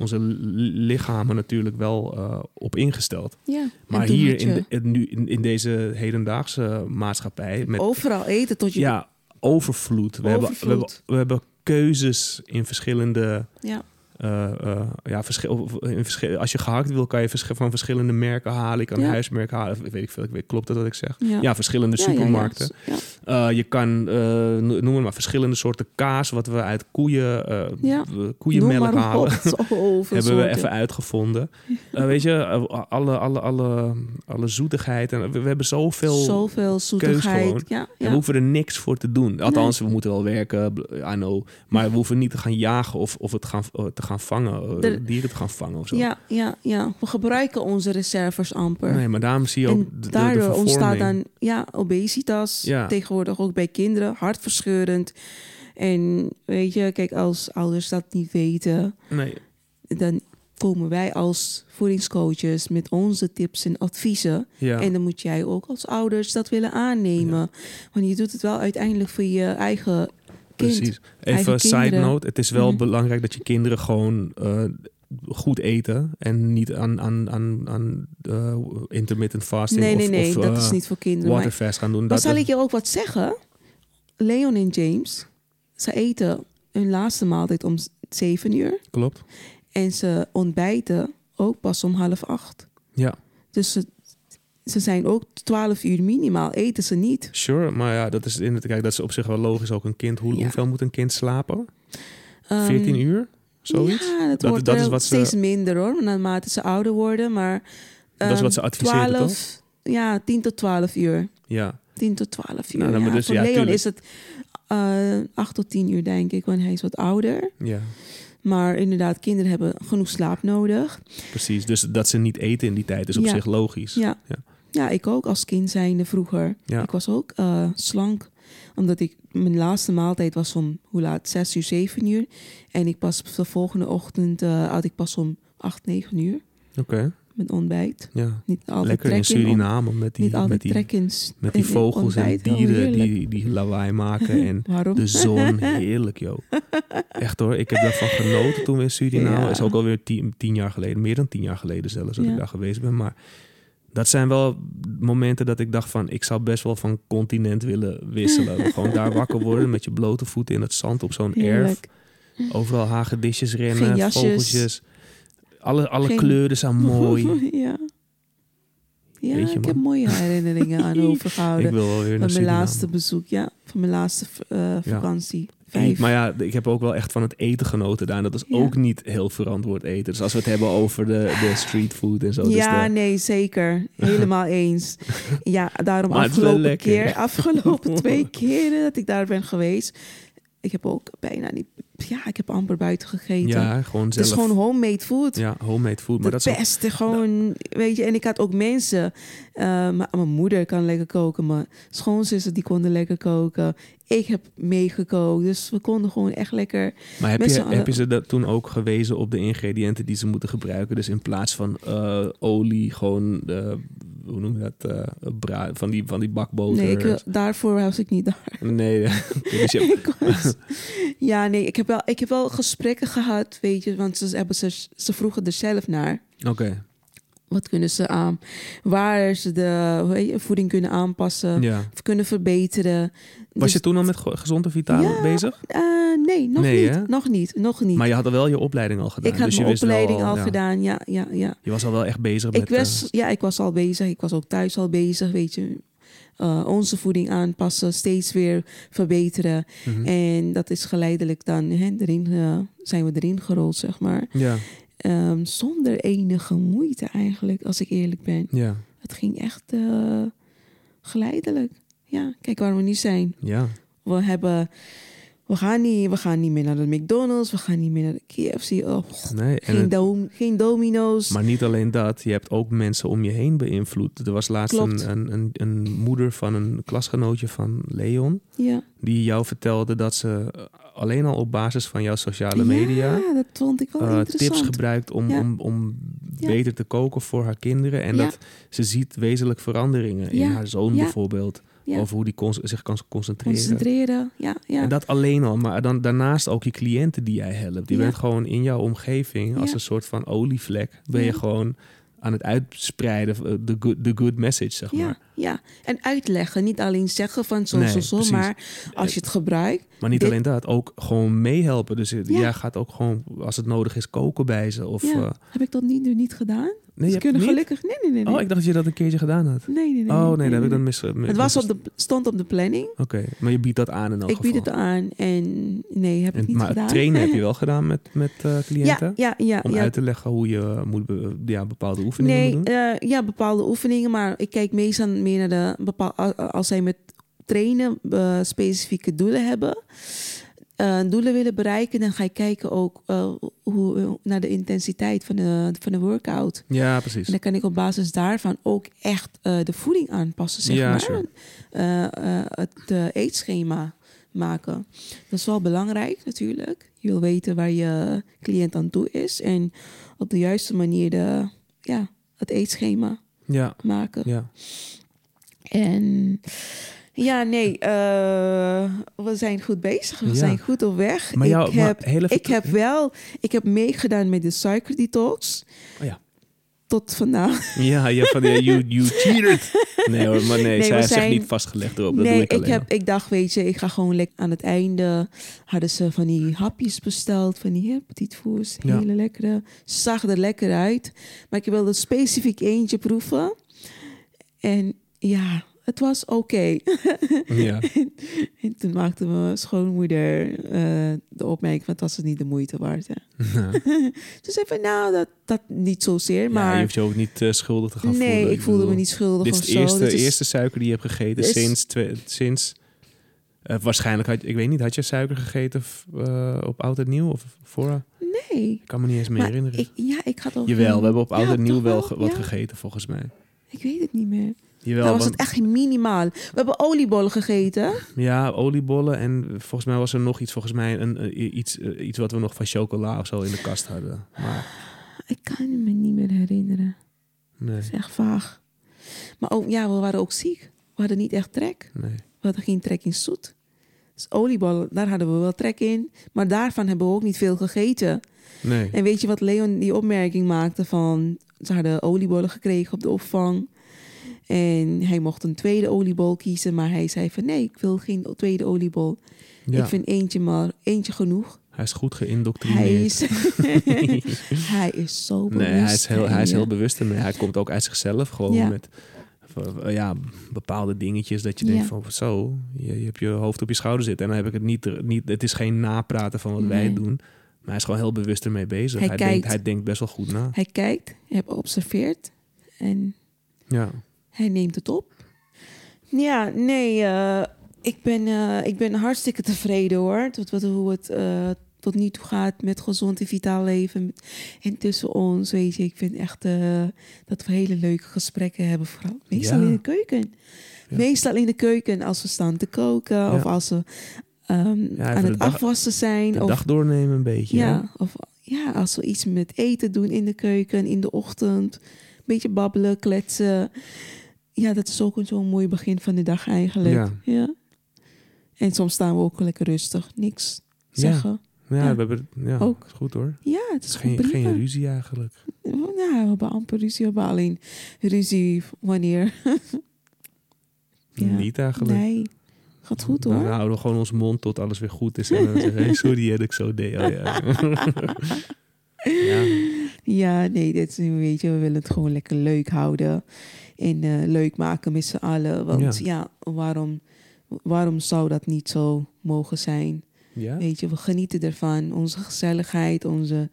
onze li- lichamen natuurlijk wel eh, op ingesteld. Ja. Maar hier in, je de- in, nu, in, in deze hedendaagse maatschappij met overal eten tot je... ja, overvloed. We, Hebben, we, hebben, we hebben keuzes in verschillende. Ja. Eh, eh, ja, verschil, in verschil, als je gehakt wil, kan je van verschillende merken halen. Ik kan Ja. huismerken halen. Weet ik veel. Ik weet, klopt dat wat ik zeg? Ja. Ja, verschillende Ja, supermarkten. Eh, je kan, no- noem maar, verschillende soorten kaas, wat we uit koeien, koeienmelk halen. Over <laughs> Hebben we even uitgevonden. Weet je, alle, alle, alle, alle zoetigheid. En we, we hebben zoveel. Zoveel zoetigheid. Ja, En we hoeven er niks voor te doen. Althans, we moeten wel werken, I know. Maar we hoeven niet te gaan jagen of, of het gaan, te gaan vangen. eh, De- dieren te gaan vangen of zo. ja, ja, ja. We gebruiken onze reserves amper. Nee, maar daarom zie je ook de, de, de daardoor ontstaat dan ja, obesitas. Ja. Tegenwoordig ook bij kinderen, hartverscheurend. En weet je, kijk, als ouders dat niet weten, Nee, dan komen wij als voedingscoaches met onze tips en adviezen. ja. En dan moet jij ook als ouders dat willen aannemen. Want je doet het wel uiteindelijk voor je eigen kind. Precies. Even side kinderen. note. Het is wel Mhm. belangrijk dat je kinderen gewoon eh, goed eten. En niet aan, aan, aan, aan eh, intermittent fasting Nee, of, nee, nee, of dat eh, is niet voor kinderen. Waterfast gaan doen. maar Dat, zal ik je ook wat zeggen? Leon en James, ze eten hun laatste maaltijd om zeven uur. klopt. En ze ontbijten ook pas om half acht. Ja, Dus ze, ze zijn ook 12 uur minimaal, eten ze niet. sure. Maar ja, dat is, in het, kijk, dat is op zich wel logisch. Ook een kind. Hoe, Ja. Hoeveel moet een kind slapen? Ehm, 14 uur? Zoiets? Ja, dat, Dat- wordt dat is wat ze- steeds minder hoor, naarmate ze ouder worden. Maar, Dat is ehm, wat ze adviseren, 12, Ja, 10 tot 12 uur. Ja. 10 tot 12 uur. Nou, dan ja. dus- Voor ja, Leon tuurlijk. is het eh 8 tot 10 uur, denk ik, want hij is wat ouder. ja, Maar inderdaad, kinderen hebben genoeg slaap nodig. precies. Dus dat ze niet eten in die tijd is op Ja. zich logisch. Ja. Ja. Ja. ik ook als kind zijnde vroeger. Ja. Ik was ook eh, slank. Omdat ik, mijn laatste maaltijd was om, hoe laat? 6 uur, 7 uur. En ik pas de volgende ochtend, eh had ik pas om 8, 9 uur. Oké, Met ontbijt. ja. Niet Lekker in Suriname met die, met die, met vogels en. Oh, dieren heerlijk. die, die lawaai maken. En <laughs> de zon, heerlijk joh. <laughs> Echt hoor, ik heb daarvan genoten toen we in Suriname. Ja. is ook alweer tien, tien jaar geleden, meer dan tien jaar geleden zelfs dat Ja. ik daar geweest ben. Maar dat zijn wel momenten dat ik dacht van, ik zou best wel van continent willen wisselen. <laughs> Gewoon daar wakker worden met je blote voeten in het zand op zo'n erf. Overal hagedisjes rennen, vogeltjes. Alle, alle Geen- kleuren zijn <laughs> mooi. ja. Ja, je, ik heb mooie herinneringen aan <laughs> ik overgehouden. wil wel weer naar Van mijn laatste bezoek, ja. Van mijn laatste eh, vakantie. Vijf. Maar ja, ik heb ook wel echt van het eten genoten daar. En dat is Ja. ook niet heel verantwoord eten. Dus als we het hebben over de, de street food en zo. dus ja, de- nee, zeker. Helemaal <laughs> eens. Ja, daarom afgelopen keer, afgelopen twee keren dat ik daar ben geweest. Ik heb ook bijna niet, ja, ik heb amper buiten gegeten. ja, gewoon het zelf. is gewoon homemade food. Ja, homemade food. Maar de dat is ook- beste, gewoon, weet je. En ik had ook mensen. eh, maar mijn moeder kan lekker koken. Mijn schoonzussen die konden lekker koken. Ik heb meegekookt. Dus we konden gewoon echt lekker... Maar heb je, heb je ze dat toen ook gewezen op de ingrediënten die ze moeten gebruiken? Dus in plaats van eh, olie, gewoon, eh, hoe noem je dat? bra- van, die, van die bakboter. Nee, ik, daarvoor was ik niet daar. Nee, <laughs> dus je- <laughs> ja, nee, ik heb, wel, ik heb wel gesprekken gehad, weet je. Want ze, hebben ze, ze vroegen er zelf naar. Oké, Wat kunnen ze aan... Waar ze de je, voeding kunnen aanpassen. ja. Of kunnen verbeteren. Was Dus- je toen al met ge- gezond en vitaal Ja. bezig? Eh, nee, nog Nee, niet. Nog niet. Nog niet. Maar je had al wel je opleiding al gedaan. ik had dus je mijn wel opleiding al ja. gedaan, ja, ja, ja. Je was al wel echt bezig Ik met... was, ja, ik was al bezig. Ik was ook thuis al bezig, weet je. Eh, onze voeding aanpassen, steeds weer verbeteren. mhm. En dat is geleidelijk dan, hè, erin, eh, zijn we erin gerold, zeg maar. Ja, Ehm, zonder enige moeite eigenlijk, als ik eerlijk ben. ja, Het ging echt eh, geleidelijk. Ja, kijk waar we nu zijn. ja. We hebben we gaan, niet, we gaan niet meer naar de McDonald's, we gaan niet meer naar de KFC. Oh, Nee, en geen, het- dom, geen domino's. maar niet alleen dat, je hebt ook mensen om je heen beïnvloed. Er was laatst een, een, een, een moeder van een klasgenootje van Leon, ja. die jou vertelde dat ze alleen al op basis van jouw sociale media Ja, dat vond ik wel eh, tips gebruikt om, Ja. om, om beter te koken voor haar kinderen. En dat ze ziet wezenlijk veranderingen in haar zoon bijvoorbeeld. Ja. Over hoe die zich kan concentreren. Concentreren, ja. ja. En dat alleen al, maar dan daarnaast ook je cliënten die jij helpt. Die Ja. bent gewoon in jouw omgeving als een soort van olievlek. Ben je gewoon aan het uitspreiden, eh, de good, the good message, zeg maar. Ja, en uitleggen. Niet alleen zeggen van zo, Nee, zo, zo. precies. Maar als je het gebruikt... Maar niet Dit- alleen dat, ook gewoon meehelpen. Dus eh, Ja. jij gaat ook gewoon, als het nodig is, koken bij ze. Of, ja, eh, heb ik dat niet, nu niet gedaan? nee, Ze kunnen gelukkig... Nee, nee, nee. nee. Oh, ik dacht dat je dat een keertje gedaan had. nee, nee, nee. Oh, nee, dat heb ik dan mis. Het was op de, stond op de planning. Oké, maar je biedt dat aan in elk Ik geval. bied het aan en nee, heb ik En, niet maar gedaan. het trainen heb je <laughs> wel gedaan met, met eh, cliënten? Ja, ja, ja. Om ja. uit te leggen hoe je moet be- ja, bepaalde oefeningen Nee, moet doen? eh, ja, bepaalde oefeningen, maar ik kijk meestal meer naar de bepaal a- als zij met trainen eh, specifieke doelen hebben, eh, doelen willen bereiken, dan ga ik kijken ook eh, hoe, naar de intensiteit van de, van de workout. Ja, precies. En dan kan ik op basis daarvan ook echt de voeding aanpassen, zeg Ja, maar. sure. Het eetschema maken. Dat is wel belangrijk natuurlijk. Je wil weten waar je cliënt aan toe is en op de juiste manier de, ja, het eetschema Ja, maken. ja. En ja, nee, eh, we zijn goed bezig. We Ja. zijn goed op weg. Maar, jou, ik, heb, ik heb wel, ik heb meegedaan met de suikerdetox. Oh ja. Tot vandaag. Ja, ja van ja, you, you cheated. Nee hoor, maar nee, Nee, zij heeft zich niet vastgelegd erop. Dat nee, doe ik ik, heb, ik dacht, weet je, ik ga gewoon lekker aan het einde. Hadden ze van die hapjes besteld, van die hè, petit fours, Ja. hele lekkere. Zag er lekker uit. Maar ik wilde specifiek eentje proeven. En ja, het was oké. <laughs> Ja. En toen maakte mijn schoonmoeder eh, de opmerking van dat was het niet de moeite waard. Hè. Ja. <laughs> Zei van nou, dat, dat niet zozeer, Ja, maar je hoeft je ook niet eh, schuldig te gaan voelen. nee, ik voelde me niet schuldig Dit is de eerste, is- eerste suiker die je hebt gegeten is- sinds... Twee, sinds eh, waarschijnlijk had ik weet niet, had je suiker gegeten op oud en nieuw of voor? Nee, Ik kan me niet eens meer maar herinneren. ik, ja, ik had al Jawel, we hebben op oud en nieuw wel wat Ja, gegeten volgens mij. Ik weet het niet meer. Jawel, Dan was want- het echt minimaal. We hebben oliebollen gegeten. Ja, oliebollen en volgens mij was er nog iets, volgens mij een, eh, iets, eh, iets wat we nog van chocola of zo in de kast hadden. Maar Ik kan me niet meer herinneren. nee, Dat is echt vaag. Maar ook, ja, we waren ook ziek. We hadden niet echt trek. nee. We hadden geen trek in zoet. Dus oliebollen, daar hadden we wel trek in. Maar daarvan hebben we ook niet veel gegeten. Nee. En weet je wat Leon die opmerking maakte van... Ze hadden oliebollen gekregen op de opvang. En hij mocht een tweede oliebol kiezen. Maar hij zei van nee, ik wil geen tweede oliebol. Ja, Ik vind eentje maar eentje genoeg. hij is goed Hij geïndoctrineerd. is, <laughs> hij is zo bewust. Nee, hij is, heel, hij is heel bewust ermee. Hij komt ook uit zichzelf gewoon Ja. met ja, bepaalde dingetjes dat je Ja. denkt van zo, je, je hebt je hoofd op je schouder zitten. En dan heb ik het niet, niet het is geen napraten van wat wij doen. Maar hij is gewoon heel bewust ermee bezig. Hij Hij, denkt, kijkt. hij denkt best wel goed na. Hij kijkt, hij heeft geobserveerd en Ja, hij neemt het op. Ja, nee, eh, ik, ben, eh, ik ben hartstikke tevreden hoor. Tot wat, hoe het eh, tot nu toe gaat met gezond en vitaal leven. En tussen ons, weet je, ik vind echt dat we hele leuke gesprekken hebben. Vooral meestal Ja. in de keuken. Ja. Meestal in de keuken als we staan te koken of als we ehm, aan het dag- afwassen zijn. de of dag doornemen een beetje. ja, of ja, als we iets met eten doen in de keuken, in de ochtend. Een beetje babbelen, kletsen. Ja, dat is ook een zo'n mooi begin van de dag eigenlijk. Ja. Ja. En soms staan we ook lekker rustig, niks zeggen. Ja, Ja. we hebben, ja Ook. is goed hoor. Ja, het is Geen, ruzie eigenlijk. Ja, we hebben amper ruzie. We hebben alleen ruzie wanneer... <laughs> Ja. Niet eigenlijk. Nee, gaat goed Dan hoor. houden we gewoon ons mond tot alles weer goed is. En dan zeggen hey, sorry dat ik zo deed. Oh, ja. <laughs> ja. Ja, nee, dit is, weet je, we willen het gewoon lekker leuk houden. En eh, leuk maken met z'n allen. Want ja, waarom, waarom zou dat niet zo mogen zijn? Ja? Weet je, we genieten ervan. Onze gezelligheid, onze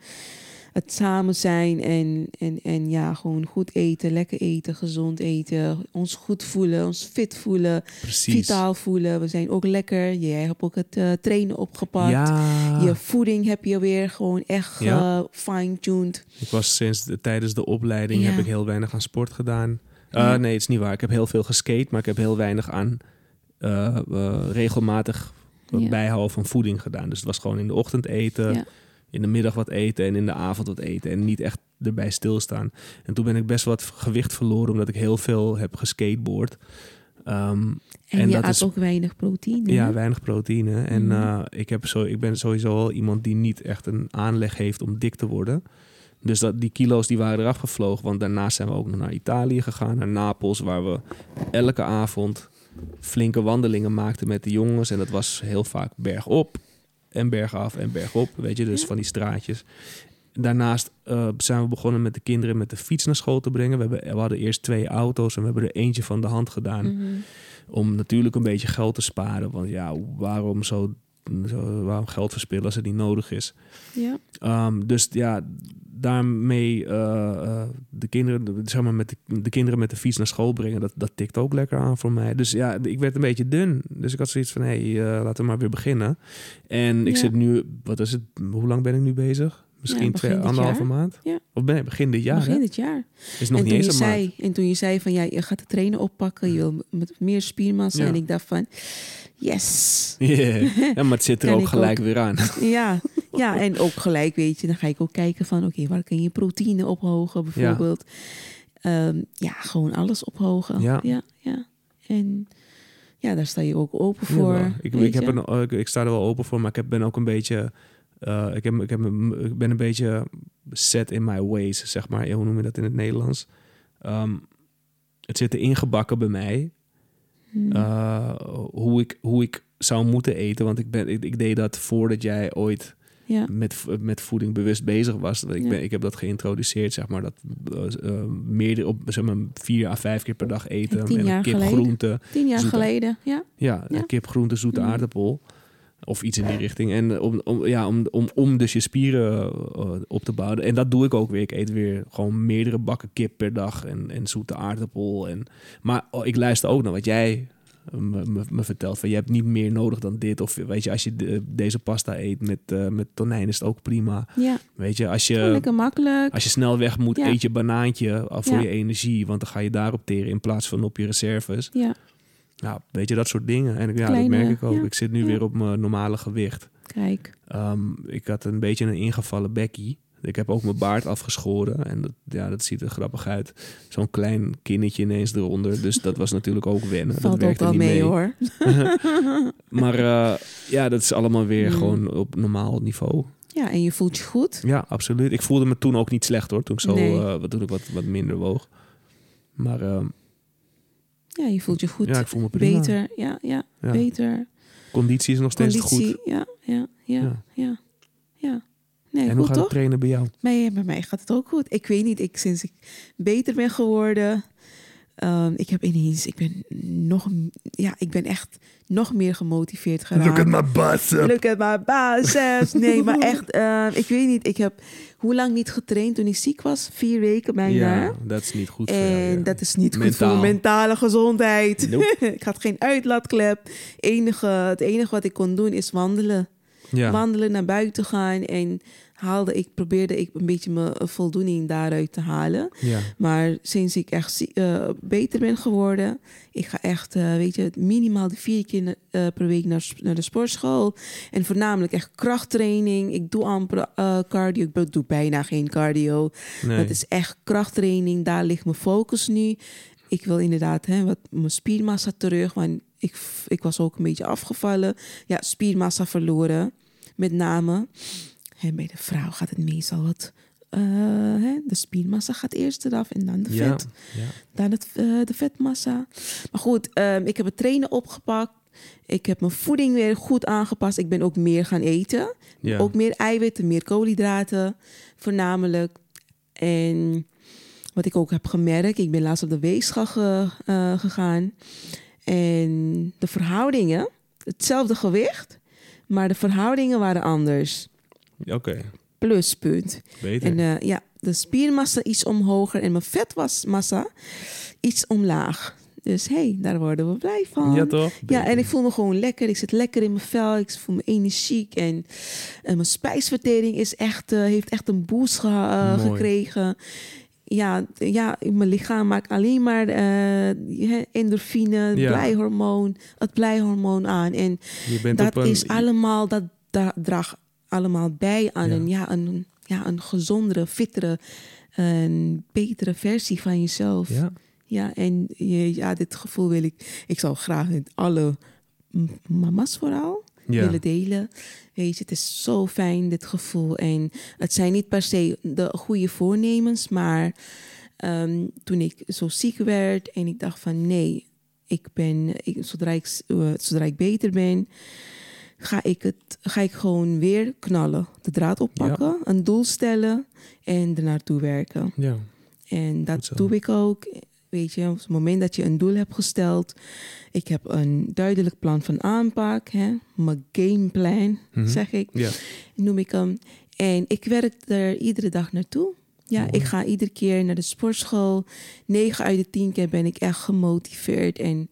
het samen zijn en, en, en ja, gewoon goed eten, lekker eten, gezond eten. Ons goed voelen, ons fit voelen, Precies. vitaal voelen. We zijn ook lekker. Jij hebt ook het eh, trainen opgepakt. Ja, Je voeding heb je weer gewoon echt Ja. fine-tuned. ik was sinds de, tijdens de opleiding Ja. heb ik heel weinig aan sport gedaan. Eh, Ja. Nee, het is niet waar. Ik heb heel veel geskate, maar ik heb heel weinig aan eh, eh, regelmatig Ja. bijhouden van voeding gedaan. Dus het was gewoon in de ochtend eten, Ja. in de middag wat eten en in de avond wat eten. En niet echt erbij stilstaan. En toen ben ik best wat gewicht verloren, omdat ik heel veel heb geskateboard. Ehm, En, En je dat had is- ook weinig proteïne. Ja, weinig proteïne. En eh, ik, heb zo, ik ben sowieso wel iemand die niet echt een aanleg heeft om dik te worden. Dus dat, die kilo's die waren eraf gevlogen. Want daarna zijn we ook nog naar Italië gegaan, naar Napels, waar we elke avond flinke wandelingen maakten met de jongens. En dat was heel vaak bergop en bergaf en bergop. Weet je, dus Ja. van die straatjes. Daarnaast eh, zijn we begonnen met de kinderen met de fiets naar school te brengen. We, hebben, we hadden eerst twee auto's en we hebben er eentje van de hand gedaan. Mhm. Om natuurlijk een beetje geld te sparen. Want ja, waarom zo waarom geld verspillen als het niet nodig is? Ja. Ehm, dus ja, daarmee eh, eh, de, kinderen, de- zeg maar met de, de kinderen met de fiets naar school brengen, dat, dat tikt ook lekker aan voor mij. Dus ja, ik werd een beetje dun. Dus ik had zoiets van, hé, hey, eh, laten we maar weer beginnen. En ik Ja. zit nu, wat is het, hoe lang ben ik nu bezig? Misschien twee, anderhalve jaar. maand? Ja. Of begin dit jaar? Begin dit jaar. Is nog en, niet eens een maand. zei, en toen je zei van ja, je gaat de trainen oppakken, je wil met meer spiermassa. En ik dacht van, yes. <laughs> Yeah. Ja, maar het zit er ook gelijk weer aan. <laughs> Ja, ja, en ook gelijk, weet je, dan ga ik ook kijken van, oké, waar kan je proteïne ophogen bijvoorbeeld. Ja, ja gewoon alles ophogen. Ja. ja, ja. En ja, daar sta je ook open voor. ik, ik, heb een, ik, ik sta er wel open voor, maar ik heb, ben ook een beetje. Eh, ik, heb, ik, heb, een- ik ben een beetje set in my ways, zeg maar. Hoe noem je dat in het Nederlands? Ehm, het zit er ingebakken bij mij. Hmm. eh, hoe, ik, hoe ik zou moeten eten. Want ik, ben, ik, ik deed dat voordat jij ooit ja, met, met voeding bewust bezig was. Ik, Ja. ben, ik heb dat geïntroduceerd, zeg maar. Dat uh, meer op zeg maar, vier à vijf keer per dag eten. Tien en jaar kip, geleden. groente. tien jaar zoete- geleden, ja. Ja, Ja. kip, groente, zoete Mhm. aardappel. Of iets in die richting. En eh, om, om, ja, om, om, om dus je spieren eh, op te bouwen. En dat doe ik ook weer. Ik eet weer gewoon meerdere bakken kip per dag. En, en zoete aardappel. En, maar oh, ik luister ook naar wat jij eh, me, me, me vertelt. Van, je hebt niet meer nodig dan dit. Of weet je, als je de- deze pasta eet met, met tonijn is het ook prima. Ja, Weet je, als je... lekker makkelijk. Als je snel weg moet, Ja. eet je banaantje voor Ja. je energie. Want dan ga je daarop teren in plaats van op je reserves. Ja, Nou, weet je, dat soort dingen. En ja, Kleine, dat merk ik ook. ja. Ik zit nu Ja. weer op mijn normale gewicht. kijk. Ehm, ik had een beetje een ingevallen bekkie. Ik heb ook mijn baard afgeschoren. En dat, ja, dat ziet er grappig uit. Zo'n klein kinnetje ineens eronder. Dus dat was natuurlijk ook wennen. Valt dat ook werkte wel niet mee, mee. hoor. <laughs> Maar eh, ja, dat is allemaal weer Mm. gewoon op normaal niveau. Ja, en je voelt je goed. Ja, absoluut. Ik voelde me toen ook niet slecht hoor. Toen ik, zo, Nee. toen ik wat, wat minder woog. Maar ehm, Ja, je voelt je goed. ja, ik voel me prima. Beter, ja, ja, Ja. beter. Conditie is nog steeds Conditie, goed. ja, ja, ja, Ja. ja. Nee, En hoe gaat het toch? trainen bij jou? Bij, bij mij gaat het ook goed. Ik weet niet, ik, sinds ik beter ben geworden, ehm, ik heb ineens, ik ben nog, ja, ik ben echt nog meer gemotiveerd geraakt. my bicep. Look at my biceps. Nee, maar <laughs> echt, ehm, ik weet niet, ik heb hoe lang niet getraind toen ik ziek was? Vier weken bijna. Ja, dat is niet goed En ja. dat is niet goed voor mijn mentale gezondheid. Nope. <laughs> ik had geen uitlaatklep. Enige, het enige wat ik kon doen is wandelen. Ja. Wandelen, naar buiten gaan. En haalde ik, probeerde ik een beetje mijn voldoening daaruit te halen. ja. Maar sinds ik echt eh, beter ben geworden, ik ga echt, eh, weet je, minimaal de vier keer eh, per week naar, naar de sportschool. En voornamelijk echt krachttraining. Ik doe amper eh, cardio. Ik doe bijna geen cardio. Nee. Het is echt krachttraining. Daar ligt mijn focus nu. Ik wil inderdaad hè, wat, mijn spiermassa terug. Want ik, ik was ook een beetje afgevallen. Ja, spiermassa verloren. Met name. En bij de vrouw gaat het meestal wat... eh, hè, de spiermassa gaat eerst eraf en dan de ja. vet. Ja. Dan het, eh, de vetmassa. Maar goed, ehm, ik heb het trainen opgepakt. Ik heb mijn voeding weer goed aangepast. Ik ben ook meer gaan eten. Ja. Ook meer eiwitten, meer koolhydraten voornamelijk. En wat ik ook heb gemerkt, ik ben laatst op de weegschaal ge- eh, gegaan. En de verhoudingen, hetzelfde gewicht, maar de verhoudingen waren anders. Oké. pluspunt. Beter. En eh, ja, de spiermassa iets omhoger en mijn vetmassa iets omlaag. Dus hé, hey, daar worden we blij van. ja, toch? Ja, en ik voel me gewoon lekker. Ik zit lekker in mijn vel. Ik voel me energiek. En, en mijn spijsvertering is echt, eh, heeft echt een boost ge- eh, gekregen. Ja, ja, mijn lichaam maakt alleen maar eh, endorfine, Ja. blijhormoon, het blijhormoon aan. En dat een... is allemaal, dat dra- draagt allemaal bij aan Ja. een, ja, een, ja, een gezondere, fittere, een betere versie van jezelf. Ja, Ja, en je, ja, dit gevoel wil ik. Ik zou graag met alle mama's vooral ja. willen delen. Weet je, het is zo fijn, dit gevoel. En het zijn niet per se de goede voornemens, maar ehm, toen ik zo ziek werd en ik dacht van nee, ik ben, ik, zodra, ik, eh, zodra ik beter ben, ga ik, het, ga ik gewoon weer knallen. De draad oppakken, een doel stellen en er naartoe werken. ja. En dat doe ik ook. Weet je, op het moment dat je een doel hebt gesteld, ik heb een duidelijk plan van aanpak, hè? mijn gameplan, Mhm. zeg ik, Ja. noem ik hem. En ik werk er iedere dag naartoe. Ja, ik ga iedere keer naar de sportschool. 9 uit de 10 keer ben ik echt gemotiveerd. En,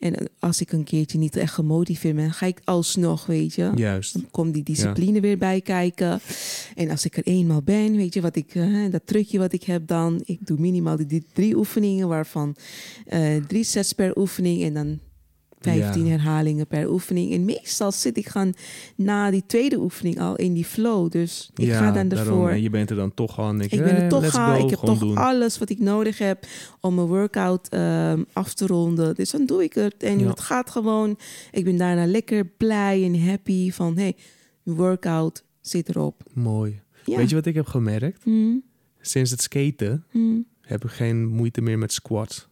en als ik een keertje niet echt gemotiveerd ben, ga ik alsnog, weet je. Juist. Dan komt die discipline weer bij kijken. En als ik er eenmaal ben, weet je wat ik, eh, dat trucje wat ik heb dan. Ik doe minimaal die, die drie oefeningen, waarvan eh, drie sets per oefening en dan 15 Ja. herhalingen per oefening. En meestal zit ik gaan na die tweede oefening al in die flow. Dus ik ja, ga dan ervoor. En je bent er dan toch je, Ik ben eh, er toch let's al. go, Ik heb gewoon toch doen. alles wat ik nodig heb om mijn workout ehm, af te ronden. Dus dan doe ik het. En Ja. het gaat gewoon. Ik ben daarna lekker blij en happy van... hey, mijn workout zit erop. Mooi. Weet je wat ik heb gemerkt? Hm, Sinds het skaten hm. heb ik geen moeite meer met squats.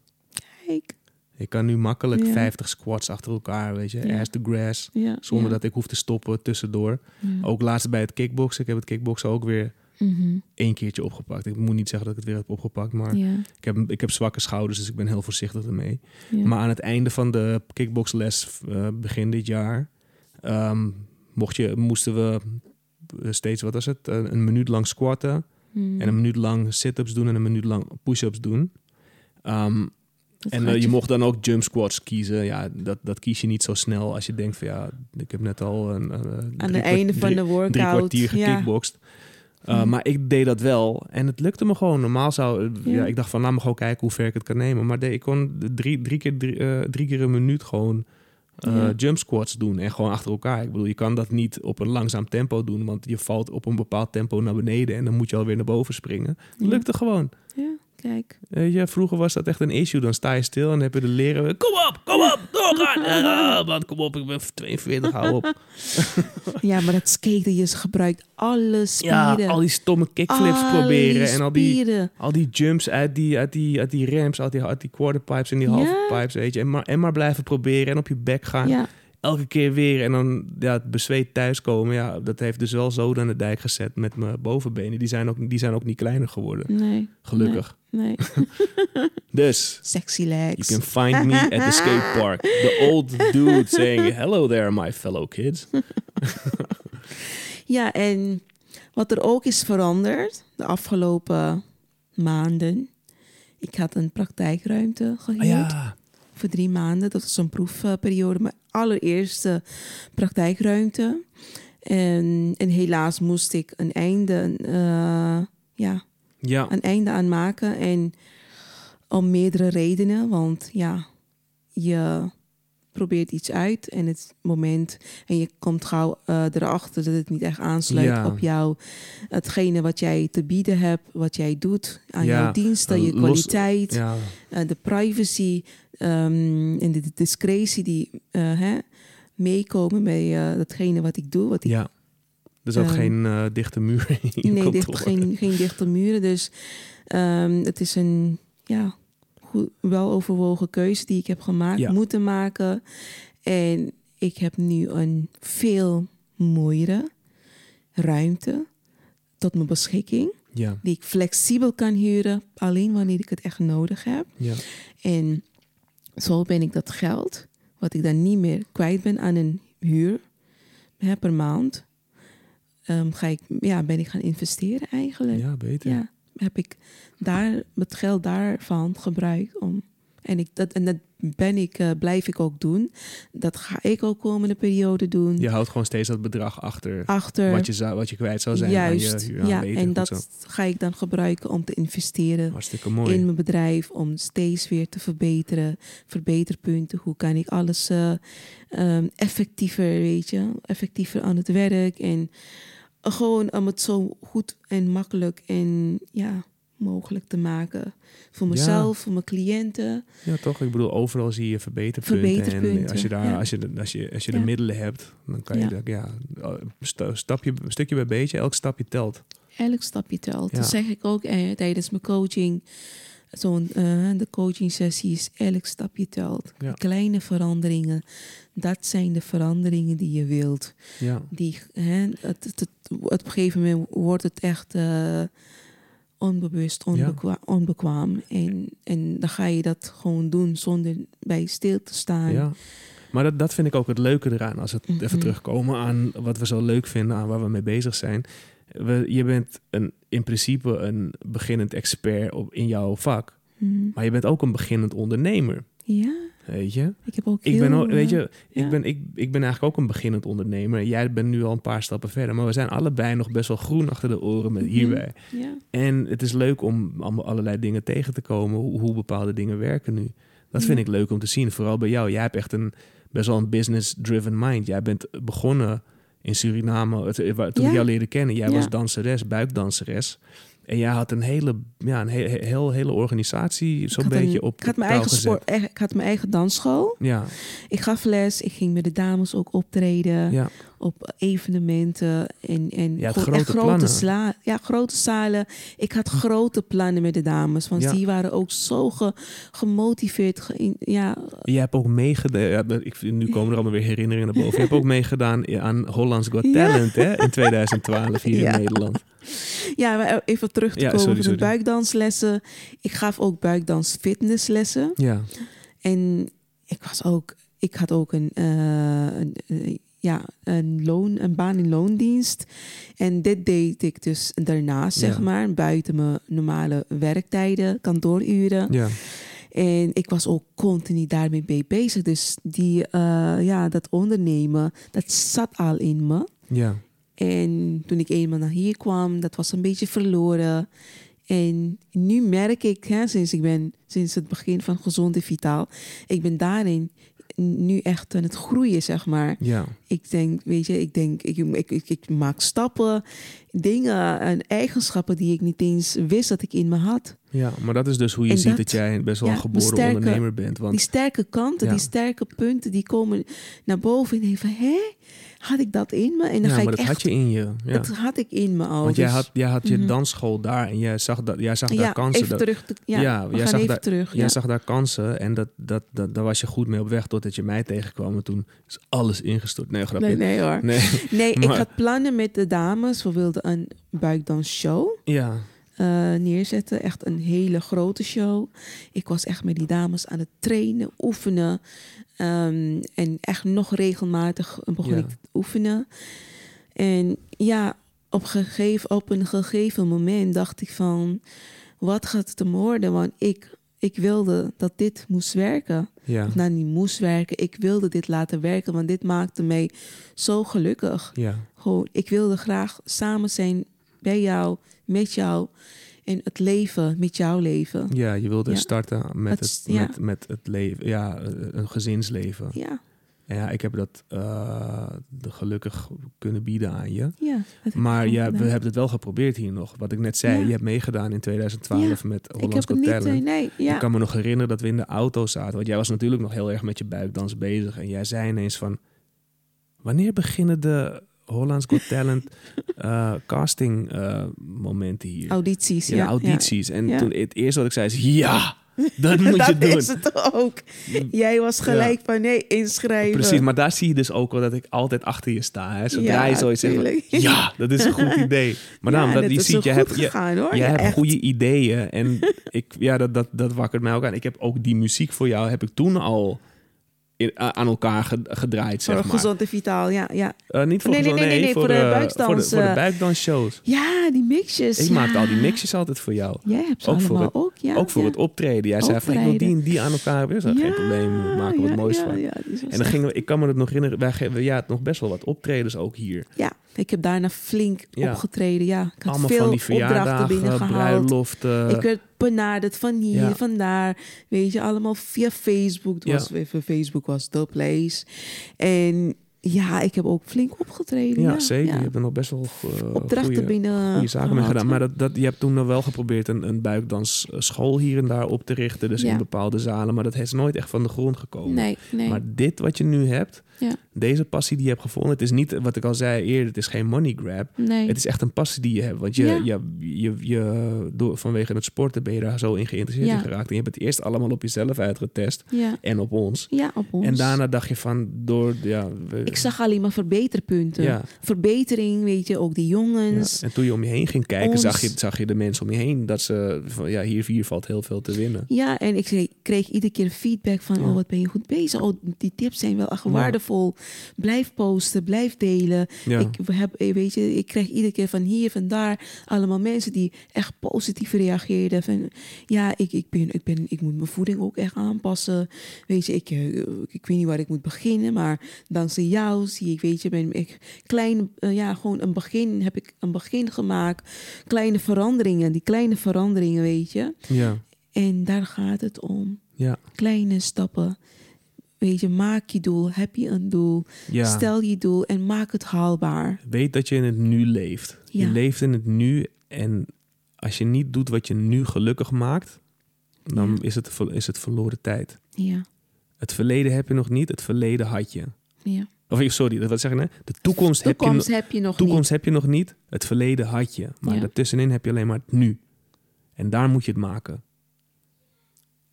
Kijk. Ik kan nu makkelijk Ja. 50 squats achter elkaar, weet je. Ja. Ass to grass. Ja, Zonder dat ik hoef te stoppen tussendoor. Ook laatst bij het kickboksen. Ik heb het kickboksen ook weer Mhm. één keertje opgepakt. Ik moet niet zeggen dat ik het weer heb opgepakt. Maar ik, heb, ik heb zwakke schouders, dus ik ben heel voorzichtig ermee. Maar aan het einde van de kickboxles eh, begin dit jaar... ehm, mocht je, moesten we eh, steeds, wat was het? Een, een minuut lang squatten. Hm. En een minuut lang sit-ups doen en een minuut lang push-ups doen. Dat en eh, je mocht dan ook jump squats kiezen. Ja, dat, dat kies je niet zo snel als je denkt van ja, ik heb net al een, eh, Aan het einde van de workout. drie kwartier ja. gekickboxd. Uh, Mhm. Maar ik deed dat wel en het lukte me gewoon. Normaal zou eh, ja. Ja. ik dacht van laat me gewoon kijken hoe ver ik het kan nemen. Maar ik kon drie, drie, keer, drie, eh, drie keer een minuut gewoon eh, Ja. jump squats doen en gewoon achter elkaar. Ik bedoel, je kan dat niet op een langzaam tempo doen, want je valt op een bepaald tempo naar beneden en dan moet je alweer naar boven springen. Het Ja. lukte gewoon. Ja, kijk. Weet je, vroeger was dat echt een issue. Dan sta je stil en dan heb je de leren. Kom op, kom op, doorgaan. <laughs> Ah, man, kom op, ik ben 42, hou op. Ja, maar dat skaten, je gebruikt alle spieren. Ja, al die stomme kickflips Alle proberen. En al die, al die jumps uit die, uit die, uit die ramps, uit die, uit die quarterpipes en die Ja. halfpipes, weet je. En maar, en maar blijven proberen en op je bek gaan. Ja, Elke keer weer. En dan ja, het bezweet thuiskomen. Ja, dat heeft dus wel zo aan de dijk gezet met mijn bovenbenen. Die zijn ook, die zijn ook niet kleiner geworden. nee. Gelukkig. Nee. <laughs> Dus... Sexy You legs. can find me at the skate park. The old dude saying, hello there, my fellow kids. <laughs> Ja, en wat er ook is veranderd de afgelopen maanden. Ik had een praktijkruimte gehuurd Ah, ja. Voor drie maanden. Dat was een proefperiode. Mijn allereerste praktijkruimte. En, en helaas moest ik een einde, eh, ja, Ja, een einde aan maken. En om meerdere redenen. Want ja, je probeert iets uit en het moment en je komt gauw eh, erachter dat het niet echt aansluit Ja. op jou hetgene wat jij te bieden hebt, wat jij doet aan Ja, jouw diensten, je los- kwaliteit, ja. eh, de privacy ehm, en de discretie die eh, hè, meekomen bij eh, datgene wat ik doe, wat ik ja. Er zat Ehm, geen eh, dichte muur in je nee, dicht, geen, geen dichte muren. Dus ehm, het is een ja, goed, wel overwogen keuze die ik heb gemaakt, Ja. moeten maken. En ik heb nu een veel mooiere ruimte tot mijn beschikking. Ja, Die ik flexibel kan huren, alleen wanneer ik het echt nodig heb. ja. En zo ben ik dat geld, wat ik dan niet meer kwijt ben aan een huur hè, per maand, ehm, ga ik, ja, ben ik gaan investeren eigenlijk. Ja, beter. Ja, heb ik daar het geld daarvan gebruikt om. En, ik, dat, en dat ben ik, eh, blijf ik ook doen. Dat ga ik ook komende periode doen. Je houdt gewoon steeds dat bedrag achter, Achter. wat, je zou, wat je kwijt zou zijn. Juist, je, ja. En dat zo. ga ik dan gebruiken om te investeren Hartstikke mooi. in mijn bedrijf. Om steeds weer te verbeteren. Verbeterpunten. Hoe kan ik alles eh, ehm, effectiever, weet je. Effectiever aan het werk. En gewoon om het zo goed en makkelijk en ja, mogelijk te maken. Voor Ja. mezelf, voor mijn cliënten. Ja, toch? Ik bedoel, overal zie je verbeterpunten. Verbeterpunten, En als je, daar, ja. als je, de- als je, als je de Ja. middelen hebt, dan kan je Ja. dat, ja, sta- stapje, stukje bij beetje, elk stapje telt. Elk stapje telt. Dat zeg ik ook eh, tijdens mijn coaching. Zo'n, eh, de coaching sessies, elk stapje telt. Ja. Kleine veranderingen, dat zijn de veranderingen die je wilt. Ja, Die, hè, het, het, het- op een gegeven moment wordt het echt eh, onbewust, onbekwa- onbekwaam. En, en dan ga je dat gewoon doen zonder bij stil te staan. ja. Maar dat, dat vind ik ook het leuke eraan. Als we het even terugkomen aan wat we zo leuk vinden, aan waar we mee bezig zijn. We, je bent een, in principe een beginnend expert op, in jouw vak. Mhm. Maar je bent ook een beginnend ondernemer. Ja, Weet je? ik heb ook Ik ben, ook, weet je, ja. ik, ben, ik, ik ben eigenlijk ook een beginnend ondernemer. Jij bent nu al een paar stappen verder. Maar we zijn allebei nog best wel groen achter de oren met Mhm. hierbij. ja. En het is leuk om allemaal allerlei dingen tegen te komen. Hoe, hoe bepaalde dingen werken nu. Dat vind Ja. ik leuk om te zien. Vooral bij jou. Jij hebt echt een best wel een business-driven mind. Jij bent begonnen in Suriname. het- eh, waar- Toen ik Ja. jou leerde kennen. Jij Ja. was danseres, buikdanseres. En jij had een hele, ja, een he- he- heel, hele organisatie Ik zo'n een- beetje op ik had mijn eigen gezet. sport, ik had mijn eigen dansschool. Ja, Ik gaf les, ik ging met de dames ook optreden ja. Op evenementen en, en gewoon grote grote, sla, ja, grote zalen. Ik had grote plannen met de dames, want Ja. die waren ook zo ge- gemotiveerd. ge- ja, Je hebt ook meegedaan. Ja, ik, nu komen er allemaal weer herinneringen naar boven. Je hebt ook <laughs> meegedaan aan Hollands Got Ja. Talent hè, in <laughs> 2012 hier Ja. in Nederland. ja, maar even terug te Ja, komen sorry, de buikdanslessen. Ik gaf ook buikdans fitnesslessen. Ja, En ik was ook, ik had ook een, eh, een, eh, ja, een, loon, een baan in loondienst. En dit deed ik dus daarnaast, zeg maar, buiten mijn normale werktijden, kantooruren. ja. En ik was ook continu daarmee mee bezig. Dus die, eh, ja, dat ondernemen, dat zat al in me. ja. En toen ik eenmaal naar hier kwam, dat was een beetje verloren. En nu merk ik, hè, sinds ik ben sinds het begin van Gezond en Vitaal, ik ben daarin nu echt aan het groeien, zeg maar. ja. Ik denk, weet je, ik denk, ik, ik, ik, ik maak stappen, dingen en eigenschappen die ik niet eens wist dat ik in me had. Ja, maar dat is dus hoe je En ziet dat, dat- jij best wel ja, een geboren sterke- ondernemer bent. Die Want sterke kanten, Ja. die sterke punten, die komen naar boven en denk van, hé, had ik dat in me? En dan ja, ga maar ik dat echt, had je in je. Ja. dat had ik in me al. Want jij Dus- had, jij had je Mhm. dansschool daar en jij zag, dat, jij zag daar ja, kansen. even Dat- terug. te- ja, Ja, jij zag even daar- terug. Jij zag daar kansen en dat, dat, dat, daar was je goed mee op weg totdat je mij tegenkwam. En toen is alles ingestort. Nee, grapje. Nee, nee hoor. Nee. Nee, ik had plannen met de dames. We wilden een buikdansshow Ja, eh neerzetten. Echt een hele grote show. Ik was echt met die dames aan het trainen, oefenen. Ehm, en echt nog regelmatig begon Ja. ik te oefenen. En ja, op, gegeven, op een gegeven moment dacht ik van... Wat gaat het hem worden? Want ik, ik wilde dat dit moest werken. ja, Of nou, niet moest werken. Ik wilde dit laten werken, want dit maakte mij zo gelukkig. ja. Gewoon, ik wilde graag samen zijn bij jou, met jou. En het leven met jouw leven. Ja, je wilde Ja. starten met Het het, is- ja. met, met het leven, ja, een gezinsleven. Ja, En ja, ik heb dat eh, gelukkig kunnen bieden aan je. ja. heb ik Maar ja, we hebben het wel geprobeerd hier nog. Wat ik net zei, Ja. je hebt meegedaan in 2012 met Ik Hollands heb het Got niet, eh, nee, ja. Ik kan me nog herinneren dat we in de auto zaten. Want jij was natuurlijk nog heel erg met je buikdans bezig. En jij zei ineens van... Wanneer beginnen de Hollands Got Talent <laughs> eh, casting eh, momenten hier? Audities, ja, audities. En toen het eerste wat ik zei is... Ja, dat <laughs> moet je dat doen. is het ook. Jij was gelijk van nee, inschrijven. Precies, maar daar zie je dus ook wel dat ik altijd achter je sta. Hè? Zodra Ja, je zoiets zegt, <laughs> ja, dat is een goed idee. Maar ja, dan, dat, dat je ziet, je hebt, je, hoor. hebt goede ideeën. En ik, ja, dat, dat, dat wakkert mij ook aan. Ik heb ook die muziek voor jou, heb ik toen al in, aan elkaar ge- gedraaid, zeg Voor maar. gezond en vitaal, ja. ja. Eh, niet voor Nee, nee, gezond, nee, nee, nee, voor, voor de de, buikdans, Voor de, voor de eh. buikdansshows. Ja, die mixjes. Ik ja. maakte al die mixjes altijd voor jou. Jij hebt ze Ook voor allemaal het- ook, ja. ook voor ja. het optreden. Jij zei van, ik wil die en die aan elkaar hebben. Ik zei, geen probleem, we maken wat ja, moois ja, van. Ja, En dan gingen we, ik kan me het nog herinneren, wij geven ja, nog best wel wat optredens ook hier. Ja, ik heb daarna flink Ja. opgetreden. Ja, ik had Allemaal veel van die opdrachten binnengehaald. Ik werd benaderd van hier, Ja. van daar. Weet je, allemaal via Facebook. Ja. was, even Facebook was the place. En ja, ik heb ook flink opgetreden. ja, ja, zeker. ja. Je hebt er nog best wel uh, Opdrachten goede, binnen zaken mee gedaan. Maar dat, dat, je hebt toen nog wel geprobeerd een, een buikdansschool hier en daar op te richten. Dus Ja. in bepaalde zalen. Maar dat is nooit echt van de grond gekomen. Nee, nee. Maar dit wat je nu hebt, Ja. deze passie die je hebt gevonden. Het is niet, wat ik al zei eerder, het is geen money grab. nee. Het is echt een passie die je hebt. Want je, Ja. je, je, je, door, vanwege het sporten ben je daar zo in geïnteresseerd Ja. in geraakt. En je hebt het eerst allemaal op jezelf uitgetest. ja. En op ons. ja, op ons. En daarna dacht je van, door... Ja, we- Ik zag alleen maar verbeterpunten. Ja. Verbetering, weet je, ook die Ja, jongens. En toen je om je heen ging kijken, Ons- zag je, zag je de mensen om je heen. Dat ze van ja, hier, hier valt heel veel te winnen. Ja, en ik kreeg iedere keer feedback van, oh, wat ben je goed bezig. Oh, die tips zijn wel echt Ja. Blijf posten, blijf delen. Ja. Ik, heb, eh, weet je, ik kreeg iedere keer van hier, van daar, allemaal mensen die echt positief reageerden. Van, ja, ik, ik, ben, ik, ben, ik moet mijn voeding ook echt aanpassen. Weet je, ik, eh, ik weet niet waar ik moet beginnen, maar dankzij jou zie ik, weet je, ben ik klein, eh, ja, gewoon een begin, heb ik een begin gemaakt. Kleine veranderingen, die kleine veranderingen, weet je. Ja, En daar gaat het om. ja, Kleine stappen. Weet je, maak je doel, heb je een doel. ja. Stel je doel en maak het haalbaar. Weet dat je in het nu leeft. Je leeft in het nu. En als je niet doet wat je nu gelukkig maakt, dan Ja. is, het, is het verloren tijd. Ja, Het verleden heb je nog niet, het verleden had je. ja. Of sorry, wat zeg ik nou? De toekomst, heb je, heb je nog toekomst heb je nog niet, het verleden had je. Maar Ja. daartussenin heb je alleen maar het nu. En daar moet je het maken.